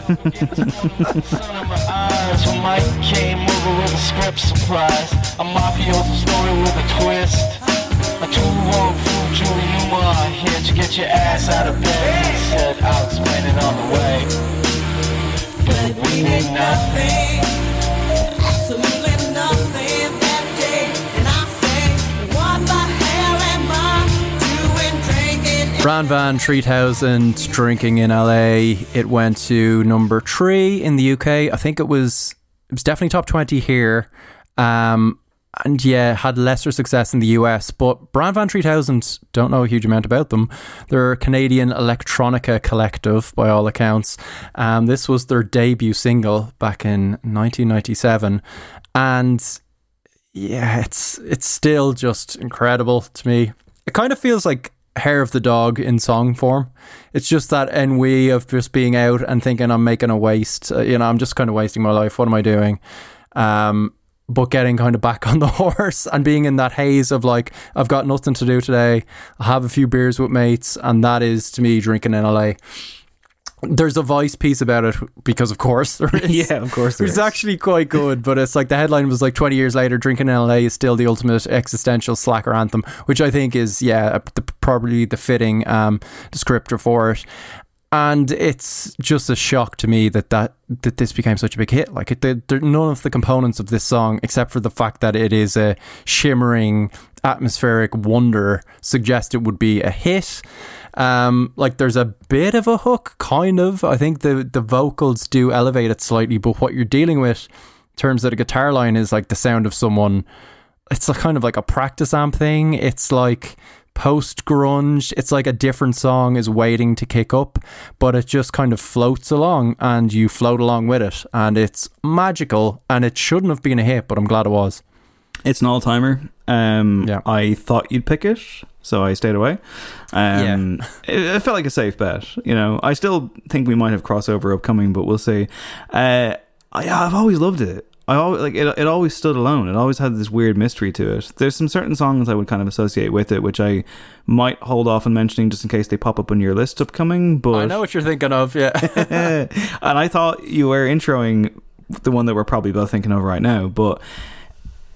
in my eyes when Mike came over with a script surprise. A mafioso story with a twist. A two-wrong fool, Julie Newmar, here to get your ass out of bed. He said, I'll explain it on the way. But we knew nothing. Bran Van 3000 drinking in LA. It went to number three in the UK. I think it was it was definitely top 20 here. Um, and yeah, had lesser success in the US. But Bran Van 3000 don't know a huge amount about them. They're a Canadian electronica collective by all accounts. Um, this was their debut single back in 1997. And yeah, it's it's still just incredible to me. It kind of feels like Hair of the Dog in song form. It's just that ennui of just being out and thinking I'm making a waste. Uh, you know, I'm just kind of wasting my life. What am I doing? Um, but getting kind of back on the horse and being in that haze of like I've got nothing to do today. I have a few beers with mates, and that is to me drinking in LA. There's a Vice piece about it because, of course, there is. Yeah, of course there It's is. actually quite good, but it's like the headline was like 20 years later, drinking in LA is still the ultimate existential slacker anthem, which I think is, yeah, the, probably the fitting um, descriptor for it. And it's just a shock to me that that, that this became such a big hit. Like, it, there, none of the components of this song, except for the fact that it is a shimmering, atmospheric wonder, suggest it would be a hit. Um, like there's a bit of a hook, kind of. I think the the vocals do elevate it slightly, but what you're dealing with in terms of the guitar line is like the sound of someone. It's a kind of like a practice amp thing. It's like post grunge. It's like a different song is waiting to kick up, but it just kind of floats along, and you float along with it, and it's magical. And it shouldn't have been a hit, but I'm glad it was. It's an all timer. Um, Yeah. I thought you'd pick it, so I stayed away. Um, it, it felt like a safe bet. You know, I still think we might have crossover upcoming, but we'll see. Uh, I, I've always loved it. I always like it. It always stood alone. It always had this weird mystery to it. There's some certain songs I would kind of associate with it, which I might hold off on mentioning just in case they pop up on your list upcoming. But I know what you're thinking of, yeah. and I thought you were introing the one that we're probably both thinking of right now, but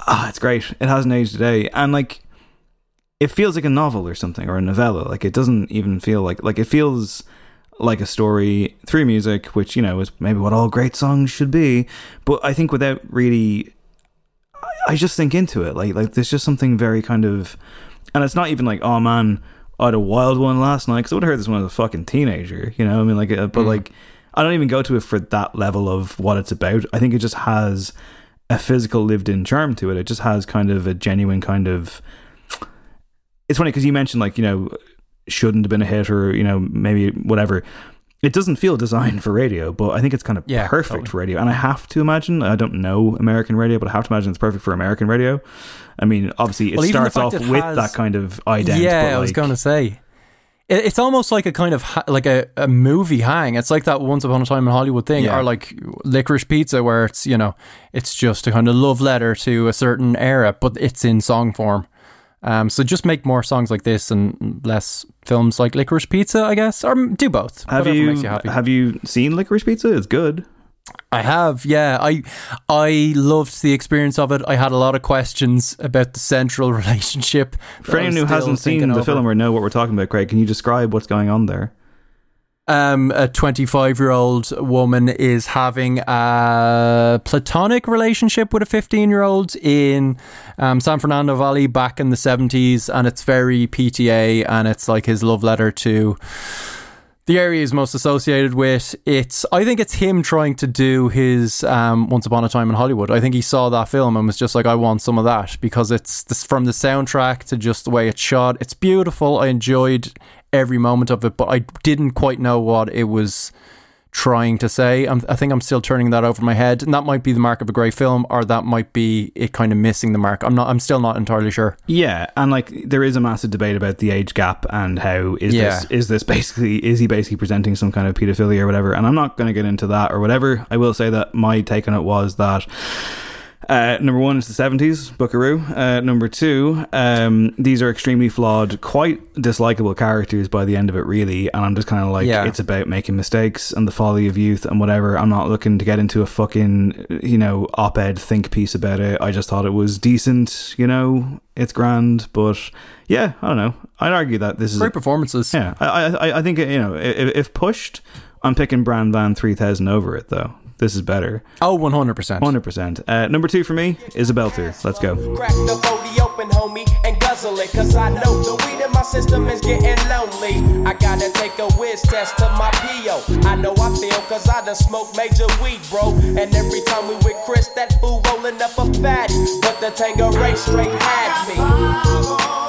ah, it's great. It hasn't aged today, and like it feels like a novel or something or a novella. Like it doesn't even feel like like it feels like a story through music, which you know is maybe what all great songs should be. But I think without really. I- I just think into it. Like like there's just something very kind of, and it's not even like oh man, I had a wild one last night because I would have heard this when I was a fucking teenager. You know, I mean like, uh, but like I don't even go to it for that level of what it's about. I think it just has a physical lived in charm to it. It just has kind of a genuine kind of. It's funny because you mentioned like you know shouldn't have been a hit or you know maybe whatever. It doesn't feel designed for radio, but I think it's kind of Yeah, perfect totally. for radio. And I have to imagine, I don't know American radio, but I have to imagine it's perfect for American radio. I mean, obviously, it Well, starts off it with has- that kind of ident. yeah, but I was going to say. It- It's almost like a kind of ha- like a, a movie hang. It's like that Once Upon a Time in Hollywood thing, Yeah. or like Licorice Pizza, where it's you know it's just a kind of love letter to a certain era, but it's in song form. Um, so just make more songs like this and less films like Licorice Pizza, I guess, or do both. Have you, you have you seen Licorice Pizza? It's good. I have, yeah. I I loved the experience of it. I had a lot of questions about the central relationship. For that I was anyone who hasn't seen the over. film or know what we're talking about, Craig, can you describe what's going on there? Um, a 25 year old woman is having a platonic relationship with a 15 year old in um, San Fernando Valley back in the 70s, and it's very PTA, and it's like his love letter to the area he's most associated with. It's I think it's him trying to do his um, Once Upon a Time in Hollywood. I think he saw that film and was just like, I want some of that because it's this, from the soundtrack to just the way it's shot. It's beautiful. I enjoyed every moment of it, but I didn't quite know what it was trying to say. I'm, I think I'm still turning that over my head, and that might be the mark of a great film, or that might be it kind of missing the mark. I'm not. I'm still not entirely sure. Yeah, and like there is a massive debate about the age gap and how is Yeah. this is this basically is he basically presenting some kind of pedophilia or whatever? And I'm not going to get into that or whatever. I will say that my take on it was that. Uh, number one is the 70s, Buckaroo. Uh, number two, um, these are extremely flawed, quite dislikable characters by the end of it, really. And I'm just kind of like, Yeah. it's about making mistakes and the folly of youth and whatever. I'm not looking to get into a fucking, you know, op ed think piece about it. I just thought it was decent, you know, it's grand. But yeah, I don't know. I'd argue that this is. Great performances. Yeah, I, I, I think, you know, if, if pushed, I'm picking Bran Van 3000 over it, though. This is better. Oh, 100 percent. 100%. Uh, number two for me is a belter. Let's go. Crack the 40 open, homie, and guzzle it. Cause I know the weed in my system is getting lonely. I gotta take a whiz test to my PO. I know I feel cause I done smoked major weed, bro. And every time we with Chris, that fool rolling up a fatty. But the Tanqueray straight had me.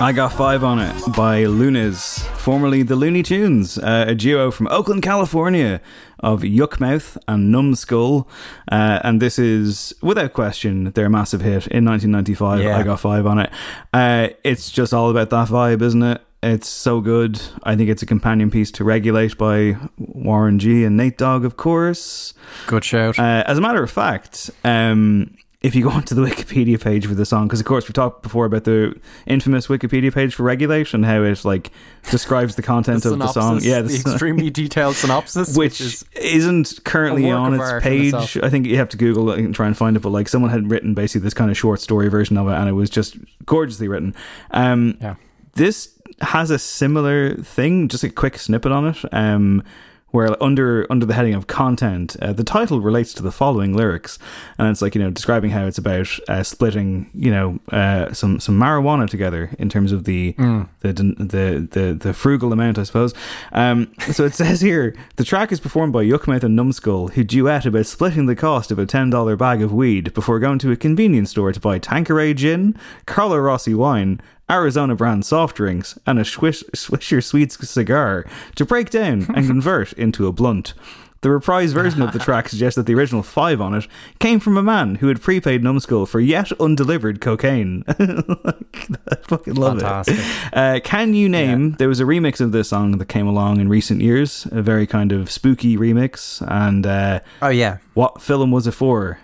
I got five on it by Luniz, formerly the Luni Tunes, uh, a duo from Oakland, California, of Yukmouth and Numskull. Uh, and this is, without question, their massive hit in 1995. Yeah. I got five on it. Uh, it's just all about that vibe, isn't it? It's so good. I think it's a companion piece to Regulate by Warren G and Nate Dogg, of course. Good shout. Uh, as a matter of fact, um, if you go onto the Wikipedia page for the song, because of course we talked before about the infamous Wikipedia page for Regulation, how it like describes the content The of the song. Yeah, the s- extremely detailed synopsis, which is isn't currently on its page. itself. I think you have to Google it and try and find it. But like someone had written basically this kind of short story version of it, and it was just gorgeously written. Um, Yeah. This has a similar thing, just a quick snippet on it. Um, where under under the heading of content, uh, the title relates to the following lyrics, and it's like you know describing how it's about uh, splitting you know uh, some some marijuana together in terms of the Mm. the, the the the frugal amount, I suppose. Um, so it says here the track is performed by Yukmouth and Numskull, who duet about splitting the cost of a ten dollar bag of weed before going to a convenience store to buy Tanqueray gin, Carlo Rossi wine. Arizona brand soft drinks and a Swish, Swisher Sweets cigar to break down and convert into a blunt. The reprised version of the track suggests that the original five on it came from a man who had prepaid Numskull for yet undelivered cocaine. I fucking love Fantastic. it. Uh, can you name? There was a remix of this song that came along in recent years, a very kind of spooky remix. And uh, oh yeah, what film was it for?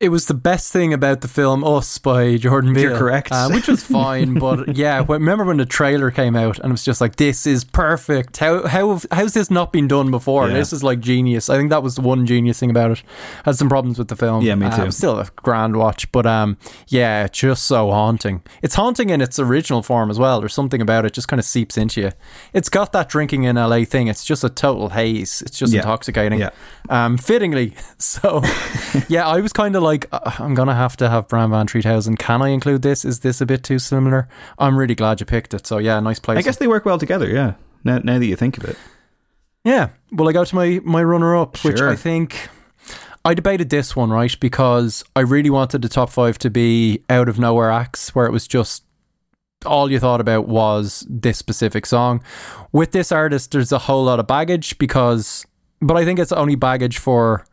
It was the best thing about the film Us by Jordan Peele. You're correct. uh, which was fine. but yeah, remember when the trailer came out and it was just like, "This is perfect." How how how's this not been done before? Yeah. This is like genius. I think that was the one genius thing about it. Had some problems with the film. Yeah, me Uh, too. was still a grand watch, but um, yeah, just so haunting. It's haunting in its original form as well. There's something about it just kind of seeps into you. It's got that drinking in LA thing. It's just a total haze. It's just Yeah. intoxicating. Yeah. Um, fittingly. So, yeah, I was kind of like, uh, I'm gonna have to have Bram Van Treethausen. Can I include this? Is this a bit too similar? I'm really glad you picked it. So yeah, nice place. I guess they work well together. Yeah. Now, now that you think of it. Yeah. Well, I go to my my runner up, which I think I debated this one right because I really wanted the top five to be out of nowhere acts where it was just all you thought about was this specific song. With this artist, there's a whole lot of baggage because, but I think it's only baggage for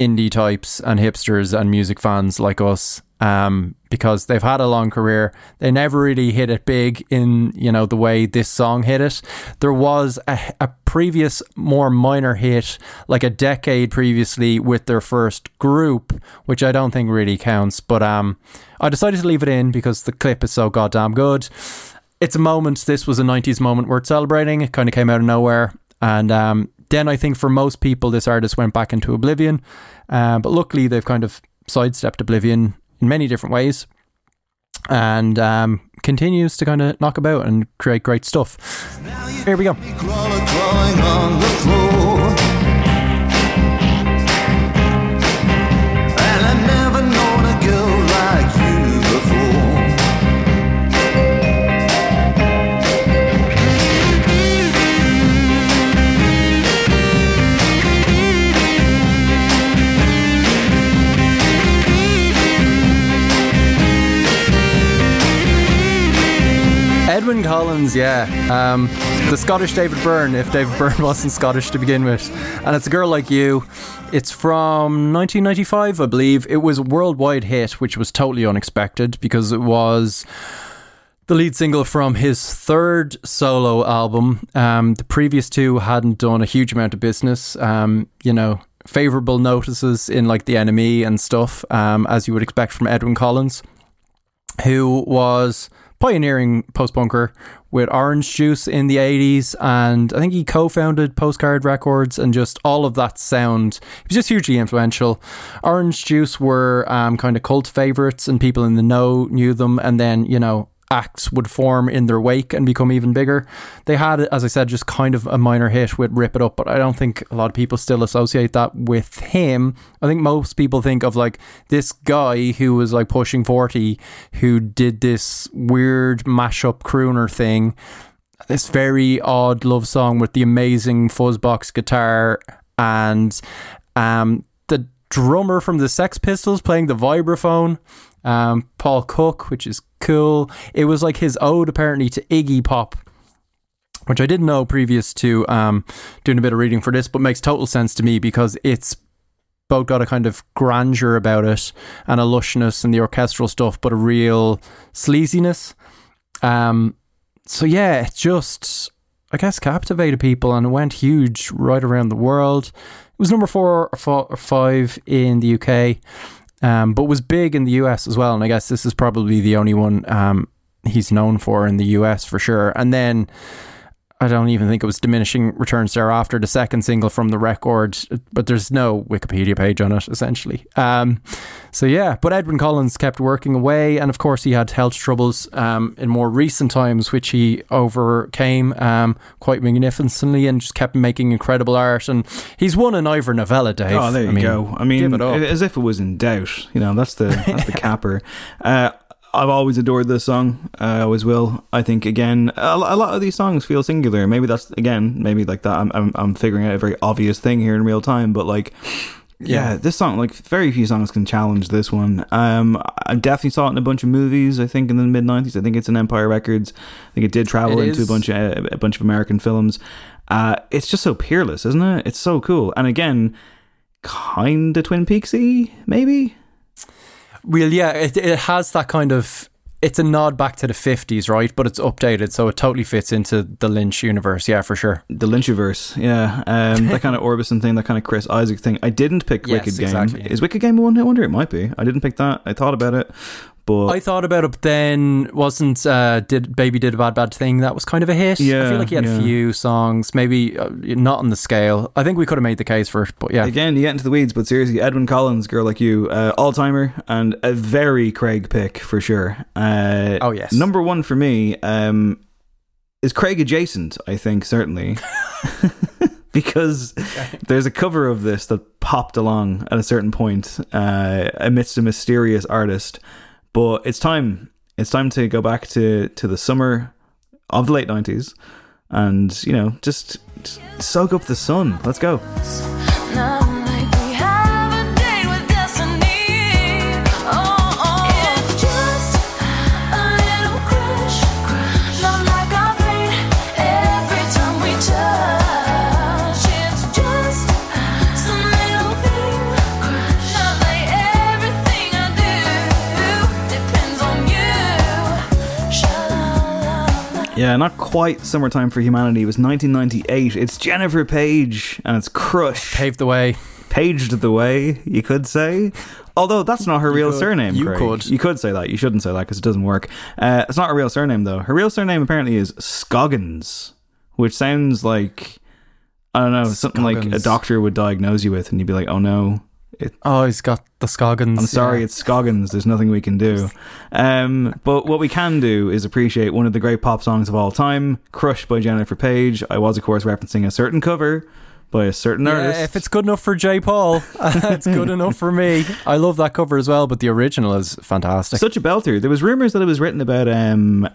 indie types and hipsters and music fans like us um, because they've had a long career. They never really hit it big in you know the way this song hit it. There was a, a previous more minor hit like a decade previously with their first group, which I don't think really counts. But um, I decided to leave it in because the clip is so goddamn good. It's a moment. This was a '90s moment worth celebrating. It kind of came out of nowhere, and um, then I think for most people, this artist went back into oblivion. Uh, but luckily, they've kind of sidestepped oblivion in many different ways and um, continues to kind of knock about and create great stuff. Here we go. Edwyn Collins, yeah. Um, the Scottish David Byrne, if David Byrne wasn't Scottish to begin with. And it's a girl like you. It's from 1995, I believe. It was a worldwide hit, which was totally unexpected because it was the lead single from his third solo album. Um, the previous two hadn't done a huge amount of business. Um, you know, favorable notices in like the NME and stuff, um, as you would expect from Edwyn Collins, who was pioneering post punker with Orange Juice in the 80s. And I think he co founded Postcard Records and just all of that sound. He was just hugely influential. Orange Juice were um, kind of cult favorites, and people in the know knew them. And then, you know, acts would form in their wake and become even bigger. They had, as I said, just kind of a minor hit with Rip It Up, but I don't think a lot of people still associate that with him. I think most people think of like this guy who was like pushing 40 who did this weird mashup crooner thing. This very odd love song with the amazing fuzzbox guitar and um, the drummer from the Sex Pistols playing the vibraphone um, Paul Cook, which is cool. It was like his ode apparently to Iggy Pop, which I didn't know previous to um, doing a bit of reading for this, but makes total sense to me because it's both got a kind of grandeur about it and a lushness and the orchestral stuff, but a real sleaziness. Um, so yeah, it just I guess captivated people and it went huge right around the world. It was number four or four or five in the UK um, but was big in the US as well. And I guess this is probably the only one um, he's known for in the US for sure. And then I don't even think it was diminishing returns thereafter, the second single from the record, but there's no Wikipedia page on it essentially. Um, so yeah, but Edwyn Collins kept working away, and of course he had health troubles um, in more recent times, which he overcame um, quite magnificently, and just kept making incredible art. And he's won an Ivor Novello, Dave. Oh, there you I mean, go. I mean, give it up. as if it was in doubt. You know, that's the that's the capper. Uh, I've always adored this song. I always will. I think again, a, lot of these songs feel singular. Maybe that's again, maybe like that. I'm, I'm I'm figuring out a very obvious thing here in real time, but like. Yeah, Yeah. this song, like very few songs can challenge this one. Um, I definitely saw it in a bunch of movies. I think in the mid '90s. I think it's in Empire Records. I think it did travel It into a bunch of a bunch of American films. Uh, it's just so peerless, isn't it? It's so cool. And again, kind of Twin Peaksy, maybe. Well, yeah, it, it has that kind of. it's a nod back to the 50s, right? But it's updated, so it totally fits into the Lynch universe. Yeah, for sure. The Lynchiverse, yeah, um, that kind of Orbison thing, that kind of Chris Isaak thing. I didn't pick Yes, Wicked Game. exactly. Is Wicked Game a one hit wonder? It might be. I didn't pick that. I thought about it, but I thought about it, then wasn't uh, did Baby did a bad bad thing that was kind of a hit. Yeah, I feel like he had yeah. a few songs, maybe uh, not on the scale. I think we could have made the case for it, but yeah. Again, you get into the weeds, but seriously, Edwyn Collins, girl like you, uh, all timer, and a very Craig pick for sure. Uh, Oh, yes. number one for me um, is Craig adjacent. I think certainly because there's a cover of this that popped along at a certain point uh, amidst a mysterious artist. But it's time. It's time to go back to to the summer of the late nineties, and you know, just, just soak up the sun. Let's go. Yeah, not quite summertime for humanity. It was 1998. It's Jennifer Paige and it's Crush. Paved the way. Paged the way, you could say. Although that's not her real could. surname. You Craig. could. You could say that. You shouldn't say that because it doesn't work. Uh, it's not her real surname though. Her real surname apparently is Scoggins, which sounds like I don't know something like a doctor would diagnose you with, and you'd be like, "Oh no, it, Oh, he's got the Scoggins. I'm sorry, yeah. it's Scoggins. There's nothing we can do. Um, but what we can do is appreciate one of the great pop songs of all time, "Crush" by Jennifer Paige. I was, of course, referencing a certain cover by a certain artist. If it's good enough for J. Paul, it's good enough for me. I love that cover as well, but the original is fantastic. Such a belter. There was rumors that it was written about um,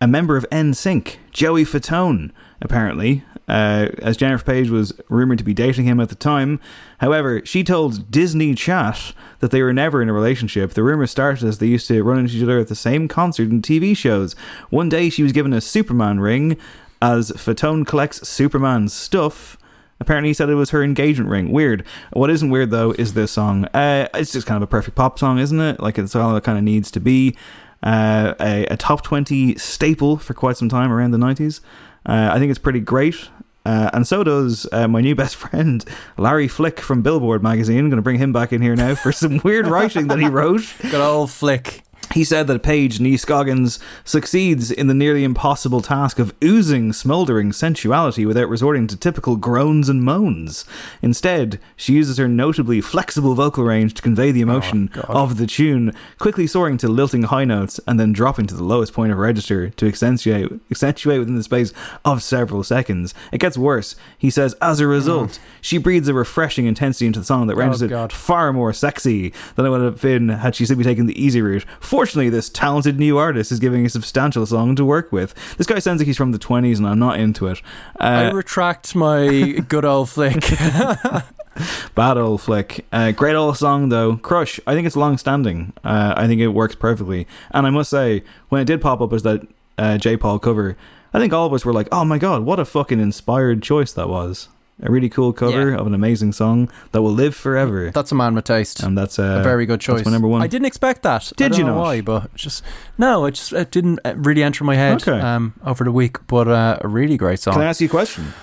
a member of NSYNC, Joey Fatone, apparently, uh, as Jennifer Paige was rumored to be dating him at the time. However, she told Disney Chat that they were never in a relationship. The rumor started as they used to run into each other at the same concert and TV shows. One day, she was given a Superman ring as Fatone collects Superman stuff. Apparently, he said it was her engagement ring. Weird. What isn't weird though is this song. Uh, it's just kind of a perfect pop song, isn't it? Like it's all it kind of needs to be. Uh, a, a top twenty staple for quite some time around the nineties. Uh, I think it's pretty great. Uh, and so does uh, my new best friend Larry Flick from Billboard magazine. I'm going to bring him back in here now for some weird writing that he wrote. Good old flick. He said that Paige Nee Scoggins succeeds in the nearly impossible task of oozing smouldering sensuality without resorting to typical groans and moans. Instead, she uses her notably flexible vocal range to convey the oh, emotion of the tune, quickly soaring to lilting high notes and then dropping to the lowest point of register to accentuate, accentuate within the space of several seconds. It gets worse. He says, as a result, mm. she breathes a refreshing intensity into the song that renders oh, it far more sexy than it would have been had she simply taken the easy route. Fortunately, this talented new artist is giving a substantial song to work with. This guy sounds like he's from the 20s, and I'm not into it. I Uh, retract my good old flick. bad old flick. Uh, great old song, though. Crush. I think it's long standing. Uh, I think it works perfectly. And I must say, when it did pop up as that uh, J. Paul cover, I think all of us were like, oh my god, what a fucking inspired choice that was. A really cool cover Yeah. of an amazing song that will live forever. That's a man with taste. and that's uh, a very good that's choice. my number one. I didn't expect that. Did I don't you know not? Why? But just no, it just it didn't uh, really enter my head Okay. um, over the week. But uh, a really great song. Can I ask you a question?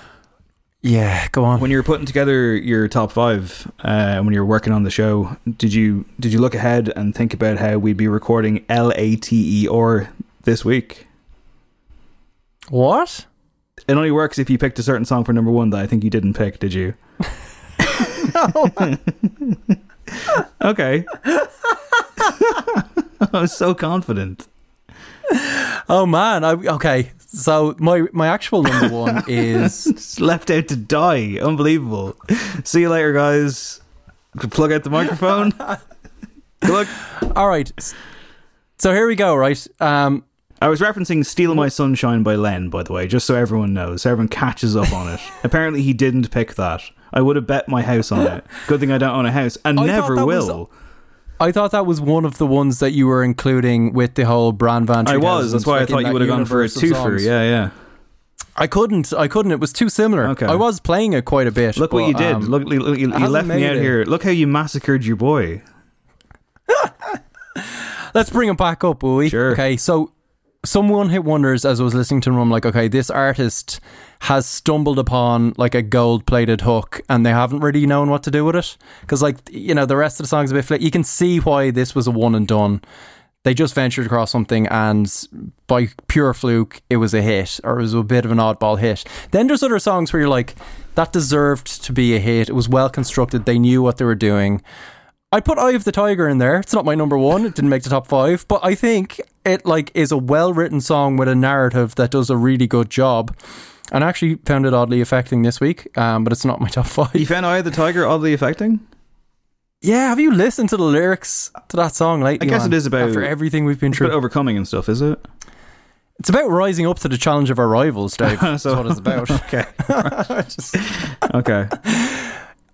yeah, go on. when you were putting together your top five uh, when you were working on the show did you did you look ahead and think about how we'd be recording l-a-t-e or this week what? It only works if you picked a certain song for number one that i think you didn't pick did you No. okay i was so confident Oh man. I, okay. So my my actual number one is left out to die unbelievable see you later guys plug out the microphone good luck all right. So here we go. Right. Um. I was referencing Steal My Sunshine by Len, by the way, just so everyone knows, so everyone catches up on it. Apparently, he didn't pick that. I would have bet my house on it. Good thing I don't own a house, and I never that was- will. I thought that was one of the ones that you were including with the whole Bran Van. I was. That's 3000s, why I thought you would have gone for a twofer. Yeah, yeah. I couldn't. I couldn't. It was too similar. Okay. I was playing it quite a bit. Look what you did. um, look, look, you, you left me out it. here. Look how you massacred your boy. let's bring him back up, will we? Sure. Okay, so some one hit wonders as I was listening to them, I'm like, okay, this artist has stumbled upon like a gold plated hook and they haven't really known what to do with it. Because, like, you know, the rest of the song's a bit flat. You can see why this was a one and done. They just ventured across something and by pure fluke, it was a hit or it was a bit of an oddball hit. Then there's other songs where you're like, that deserved to be a hit. It was well constructed. They knew what they were doing. I put Eye of the Tiger in there. It's not my number one. It didn't make the top five, but I think it like is a well written song with a narrative that does a really good job. And I actually found it oddly affecting this week, um, but it's not my top five. You found Eye of the Tiger oddly affecting? Yeah, have you listened to the lyrics to that song lately? I guess man? it is about after everything we've been It's through. about overcoming and stuff, is it? It's about rising up to the challenge of our rivals, Dave. That's what it's about. okay. Just- Okay.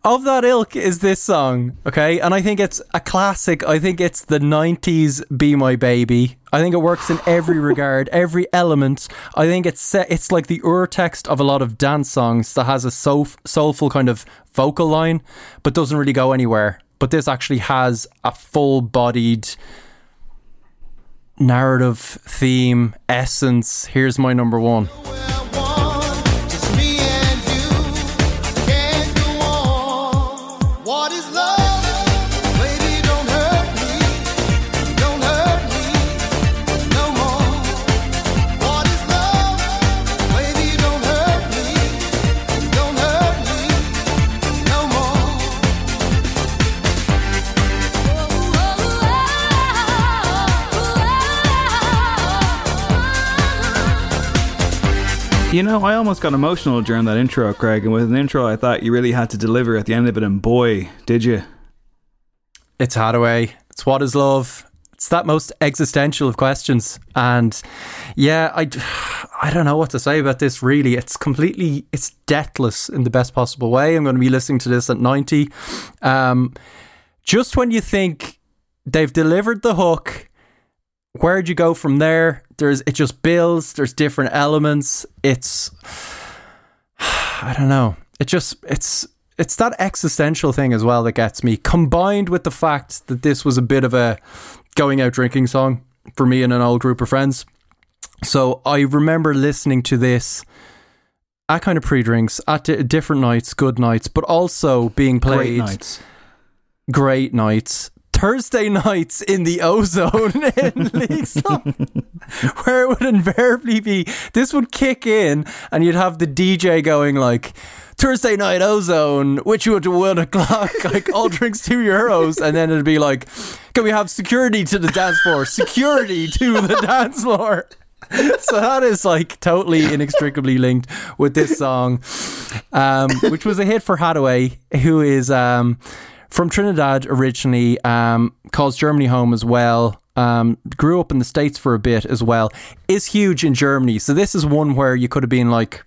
Of that ilk is this song, okay? And I think it's a classic. I think it's the 90s Be My Baby. I think it works in every regard, every element. I think it's set, it's like the ur text of a lot of dance songs that has a soul, soulful kind of vocal line, but doesn't really go anywhere. But this actually has a full bodied narrative, theme, essence. Here's my number one. You know, I almost got emotional during that intro, Craig, and with an intro I thought you really had to deliver at the end of it, and boy, did you. It's Haddaway. It's what is love. It's that most existential of questions. And yeah, I, I don't know what to say about this really. It's completely, it's deathless in the best possible way. I'm going to be listening to this at 90. Um, just when you think they've delivered the hook, where'd you go from there? There's, it just builds, there's different elements. It's, I don't know. It just it's it's that existential thing as well that gets me, combined with the fact that this was a bit of a going out drinking song for me and an old group of friends. So I remember listening to this at kind of pre-drinks at di- different nights, good nights, but also being played Great nights. great nights. Thursday nights in the ozone in League where it would invariably be this would kick in and you'd have the DJ going like Thursday night ozone, which would to one o'clock, like all drinks two euros, and then it'd be like, can we have security to the dance floor? Security to the dance floor. so that is like totally inextricably linked with this song, um, which was a hit for Haddaway, who is um, from Trinidad originally, um, calls Germany home as well. Um, grew up in the States for a bit as well. Is huge in Germany. So this is one where you could have been like,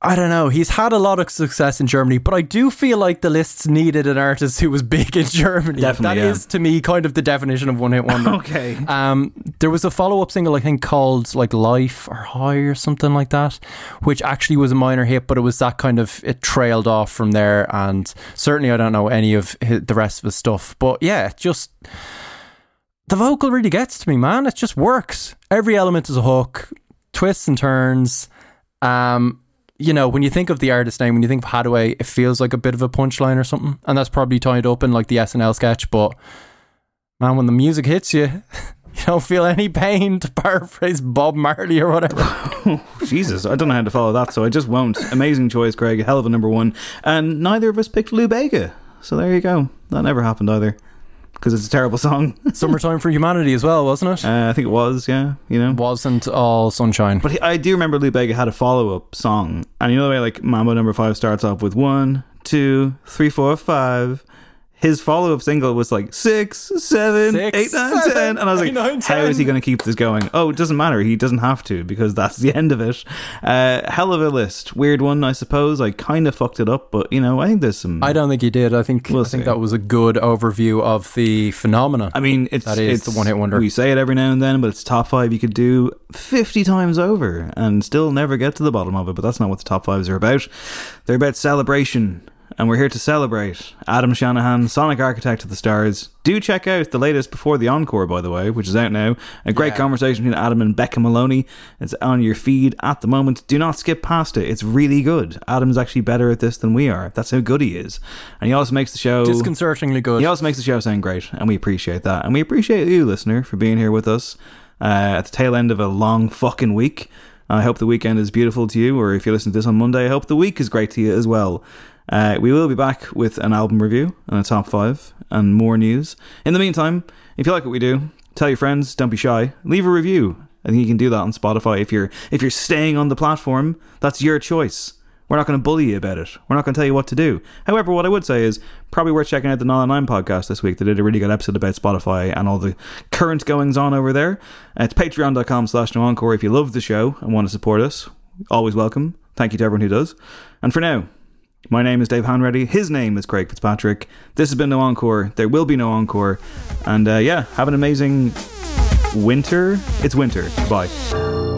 I don't know. He's had a lot of success in Germany, but I do feel like the lists needed an artist who was big in Germany. Definitely, That is yeah. to me kind of the definition of one hit wonder. Okay. Um, there was a follow up single I think called like Life or High or something like that, which actually was a minor hit, but it was that kind of it trailed off from there. And certainly, I don't know any of hi the rest of his stuff, but yeah, just the vocal really gets to me, man. It just works. Every element is a hook, twists and turns. Um, you know, when you think of the artist name, when you think of Haddaway, it feels like a bit of a punchline or something, and that's probably tied up in like the SNL sketch. But man, when the music hits you, you don't feel any pain. To paraphrase Bob Marley or whatever. Jesus, I don't know how to follow that, so I just won't. Amazing choice, Craig. Hell of a number one. And neither of us picked Lou Bega. So there you go. That never happened either. Because it's a terrible song. Summertime for Humanity as well, wasn't it? Uh, I think it was, yeah. You know, wasn't all sunshine. But I do remember Lou Bega had a follow up song, and you know the way like Mambo Number Five starts off with one, two, three, four, five. His follow up single was like six, seven, Six, eight, nine, seven, ten, and I was like, nine, how is he going to keep this going? Oh, it doesn't matter. He doesn't have to because that's the end of it. Uh, hell of a list, weird one, I suppose. I kind of fucked it up, but you know, I think there's some. I don't think he did. I think We'll I think see. that was a good overview of the phenomenon. I mean, it's that is it's the one hit wonder. We say it every now and then, but it's top five you could do fifty times over and still never get to the bottom of it. But that's not what the top fives are about. They're about celebration and we're here to celebrate Adam Shanahan, Sonic Architect of the Stars. Do check out the latest Before the Encore, by the way, which is out now. A great Yeah. conversation between Adam and Becca Maloney. It's on your feed at the moment. Do not skip past it. It's really good. Adam's actually better at this than we are. That's how good he is. And he also makes the show Disconcertingly good. He also makes the show sound great, and we appreciate that. And we appreciate you, listener, for being here with us uh, at the tail end of a long fucking week. I hope the weekend is beautiful to you, or if you listen to this on Monday, I hope the week is great to you as well. Uh, we will be back with an album review and a top five and more news. In the meantime, if you like what we do, tell your friends. Don't be shy. Leave a review. I think you can do that on Spotify if you're if you're staying on the platform. That's your choice. We're not going to bully you about it. We're not going to tell you what to do. However, what I would say is probably worth checking out the Nine Nine podcast this week. They did a really good episode about Spotify and all the current goings on over there. It's patreon.com slash no encore if you love the show and want to support us. Always welcome. Thank you to everyone who does. And for now, my name is Dave Hanratty. His name is Craig Fitzpatrick. This has been No Encore. There will be no encore. And uh, yeah, have an amazing winter. It's winter. Bye.